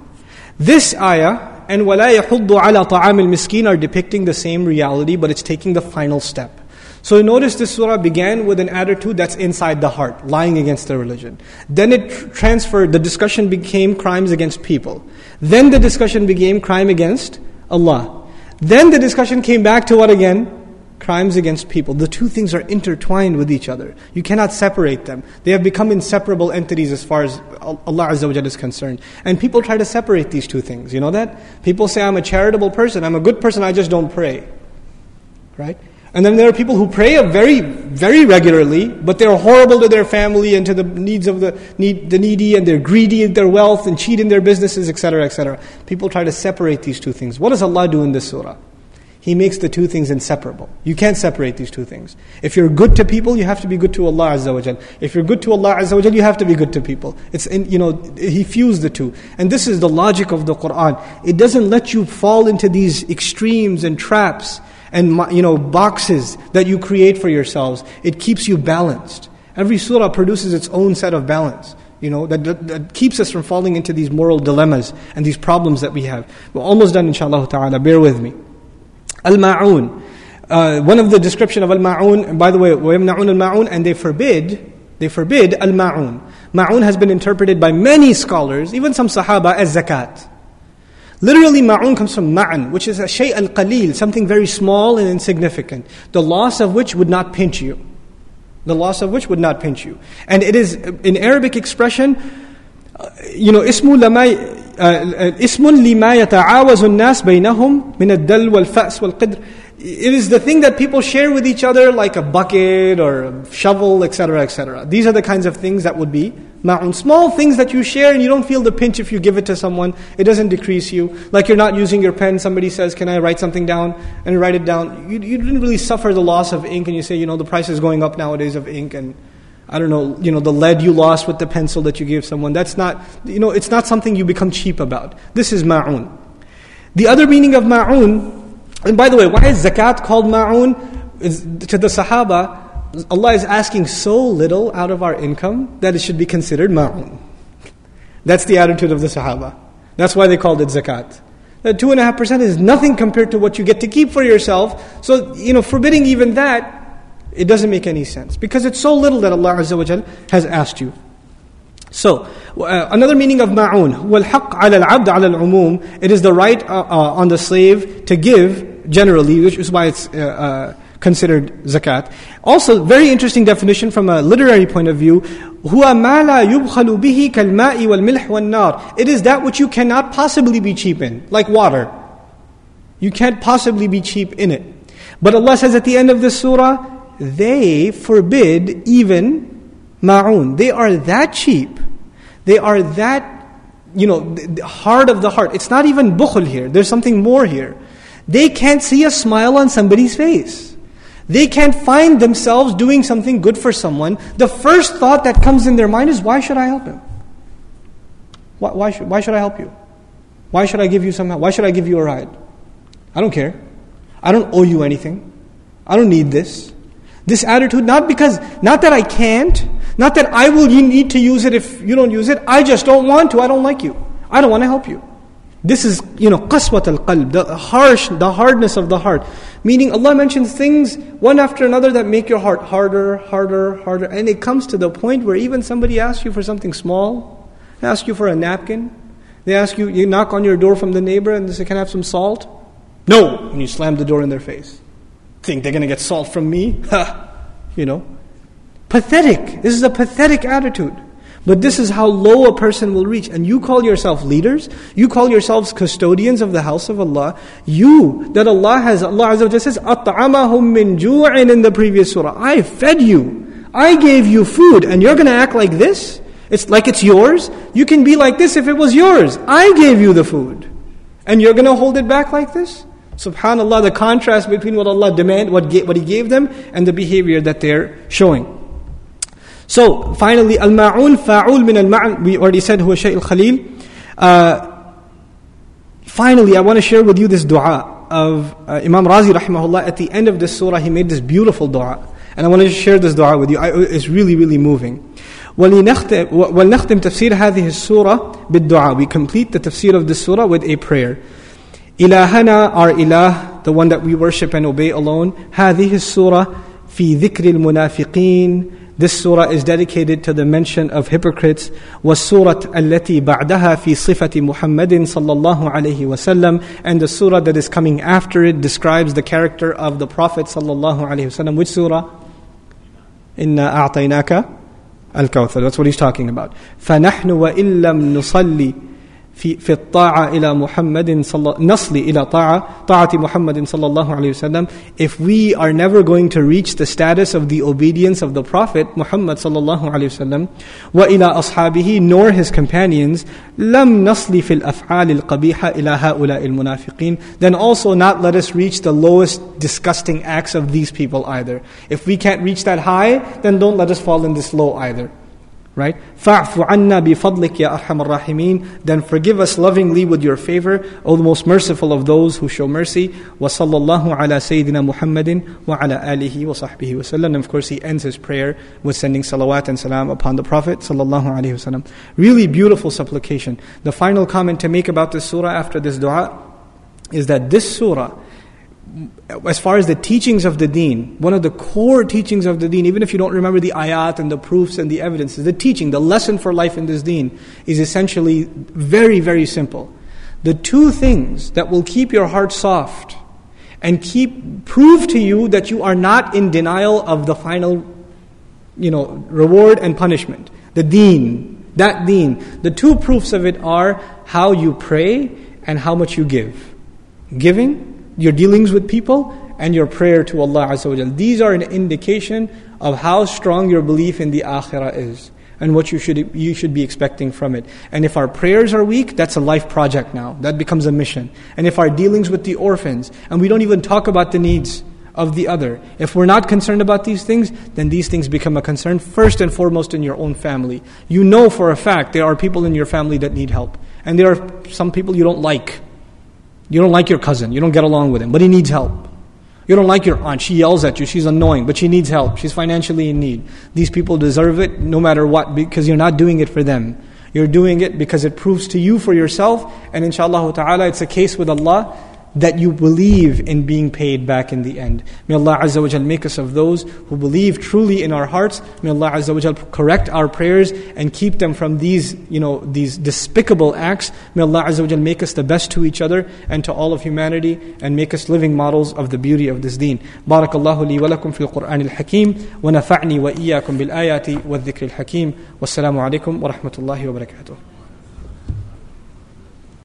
This ayah and وَلَا يَحُضُّ عَلَى طَعَامِ الْمِسْكِينَ are depicting the same reality, but it's taking the final step. So notice this surah began with an attitude that's inside the heart, lying against the religion. Then it tr- transferred, the discussion became crimes against people. Then the discussion became crime against Allah. Then the discussion came back to what again? Crimes against people. The two things are intertwined with each other. You cannot separate them. They have become inseparable entities as far as Allah Azza is concerned. And people try to separate these two things. You know that? People say, I'm a charitable person, I'm a good person, I just don't pray. Right? And then there are people who pray very, very regularly, but they're horrible to their family and to the needs of the, need, the needy, and they're greedy in their wealth and cheat in their businesses, etc., etc. People try to separate these two things. What does Allah do in this surah? He makes the two things inseparable. You can't separate these two things. If you're good to people, you have to be good to Allah Azza wa If you're good to Allah Azza wa you have to be good to people. It's in, you know, He fused the two. And this is the logic of the Quran. It doesn't let you fall into these extremes and traps and you know boxes that you create for yourselves. It keeps you balanced. Every surah produces its own set of balance. You know, that, that, that, keeps us from falling into these moral dilemmas and these problems that we have. We're almost done, inshallah ta'ala. Bear with me. Al-Ma'un. Uh, one of the description of Al-Ma'un, by the way, وَيَمْنَعُونَ الْمَعُونَ and they forbid, they forbid Al-Ma'un. Ma'un has been interpreted by many scholars, even some Sahaba, as zakat. Literally, ma'un comes from ma'an, which is a shay al qalil, something very small and insignificant, the loss of which would not pinch you. The loss of which would not pinch you. And it is an Arabic expression, uh, you know, ismu lamay, uh, uh, ismun lima yata'awazu nas baynahum min ad-dal wal-fa's wal-qidr it is the thing that people share with each other, like a bucket or a shovel, etc., etc. These are the kinds of things that would be ma'un. Small things that you share and you don't feel the pinch if you give it to someone. It doesn't decrease you. Like you're not using your pen, somebody says, Can I write something down? And you write it down. You, you didn't really suffer the loss of ink, and you say, You know, the price is going up nowadays of ink, and I don't know, you know, the lead you lost with the pencil that you gave someone. That's not, you know, it's not something you become cheap about. This is ma'un. The other meaning of ma'un and by the way, why is zakat called ma'un? To the Sahaba, Allah is asking so little out of our income that it should be considered ma'un. That's the attitude of the Sahaba. That's why they called it zakat. That two and a half percent is nothing compared to what you get to keep for yourself. So, you know, forbidding even that, it doesn't make any sense. Because it's so little that Allah Azza wa has asked you. So, uh, another meaning of ma'un, وَالْحَقْ عَلَى الْعَبْدِ عَلَى الْعُمُومِ It is the right uh, uh, on the slave to give generally, which is why it's uh, uh, considered zakat. Also, very interesting definition from a literary point of view. هُوَ مَا لَا يُبْخَلُ بِهِ كَالْمَاءِ وَالْمِلْحِ وَالنَّارِ It is that which you cannot possibly be cheap in, like water. You can't possibly be cheap in it. But Allah says at the end of this surah, they forbid even ma'un. They are that cheap. They are that you know, the heart of the heart. It's not even bukhul here. There's something more here. They can't see a smile on somebody's face. They can't find themselves doing something good for someone. The first thought that comes in their mind is, why should I help him? Why, why, should, why should I help you? Why should I give you some help? Why should I give you a ride? I don't care. I don't owe you anything. I don't need this. This attitude, not because, not that I can't, not that I will need to use it if you don't use it. I just don't want to. I don't like you. I don't want to help you. This is, you know, qaswat al-qalb, the harsh, the hardness of the heart. Meaning Allah mentions things one after another that make your heart harder, harder, harder. And it comes to the point where even somebody asks you for something small, they ask you for a napkin, they ask you, you knock on your door from the neighbor and they say, can I have some salt? No! And you slam the door in their face. Think they're going to get salt from me? Ha! you know. Pathetic. This is a pathetic attitude. But this is how low a person will reach. And you call yourself leaders? You call yourselves custodians of the house of Allah? You, that Allah has, Allah Azza wa says, أَطْعَمَهُم مِّن جُوعٍ in the previous surah. I fed you. I gave you food. And you're going to act like this? It's like it's yours? You can be like this if it was yours. I gave you the food. And you're going to hold it back like this? Subhanallah, the contrast between what Allah demand, what, what He gave them, and the behavior that they're showing. So finally, al maul fa'ul min al-ma'ul. We already said who is shay al qalil. Uh, finally, I want to share with you this dua of uh, Imam Razi rahimahullah. At the end of this surah, he made this beautiful dua, and I want to share this dua with you. I, it's really, really moving. ولنختم, تفسير هذه السورة بالدعاء. We complete the tafsir of this surah with a prayer. إلهنا, our ilah, the one that we worship and obey alone. هذه السورة في ذكر المنافقين this surah is dedicated to the mention of hypocrites. والسورة التي بعدها في صفة محمد صلى الله عليه وسلم and the surah that is coming after it describes the character of the Prophet صلى الله عليه وسلم. Which surah? إنا أعطيناك الكوثر. That's what he's talking about. فنحن وإن لم نصلي في في الطاعة إلى محمد صلى نصلي إلى طاعة طاعة محمد صلى الله عليه وسلم if we are never going to reach the status of the obedience of the Prophet Muhammad صلى الله عليه وسلم وإلى أصحابه nor his companions لم نصلي في الأفعال القبيحة إلى هؤلاء المنافقين then also not let us reach the lowest disgusting acts of these people either if we can't reach that high then don't let us fall in this low either Right? فَاعْفُ عَنَّا بِفَضْلِكَ يَا أَرْحَمَ الرَّاحِمِينَ Then forgive us lovingly with your favor, O the most merciful of those who show mercy. وَصَلَّى اللَّهُ عَلَى سَيِّدِنَا مُحَمَّدٍ وَعَلَى آلِهِ وَصَحْبِهِ وسلم. And of course he ends his prayer with sending salawat and salam upon the Prophet sallallahu alaihi wasallam. Really beautiful supplication. The final comment to make about this surah after this dua is that this surah as far as the teachings of the deen, one of the core teachings of the deen, even if you don't remember the ayat and the proofs and the evidences, the teaching, the lesson for life in this deen is essentially very, very simple. The two things that will keep your heart soft and keep prove to you that you are not in denial of the final you know reward and punishment. The deen, that deen. The two proofs of it are how you pray and how much you give. Giving your dealings with people and your prayer to Allah Azza wa These are an indication of how strong your belief in the akhirah is and what you should, you should be expecting from it. And if our prayers are weak, that's a life project now. That becomes a mission. And if our dealings with the orphans, and we don't even talk about the needs of the other, if we're not concerned about these things, then these things become a concern first and foremost in your own family. You know for a fact there are people in your family that need help. And there are some people you don't like. You don't like your cousin, you don't get along with him, but he needs help. You don't like your aunt, she yells at you, she's annoying, but she needs help, she's financially in need. These people deserve it no matter what because you're not doing it for them. You're doing it because it proves to you for yourself, and inshallah ta'ala, it's a case with Allah that you believe in being paid back in the end. May Allah Azza wa Jal make us of those who believe truly in our hearts. May Allah Azza wa Jal correct our prayers and keep them from these, you know, these despicable acts. May Allah Azza wa Jal make us the best to each other and to all of humanity and make us living models of the beauty of this deen. Barakallahu li wa lakum fil Qur'an al-Hakim wa nafa'ni wa iyyakum bil ayati wa dhikri al-Hakim. Wassalamu alaikum wa rahmatullahi wa barakatuh.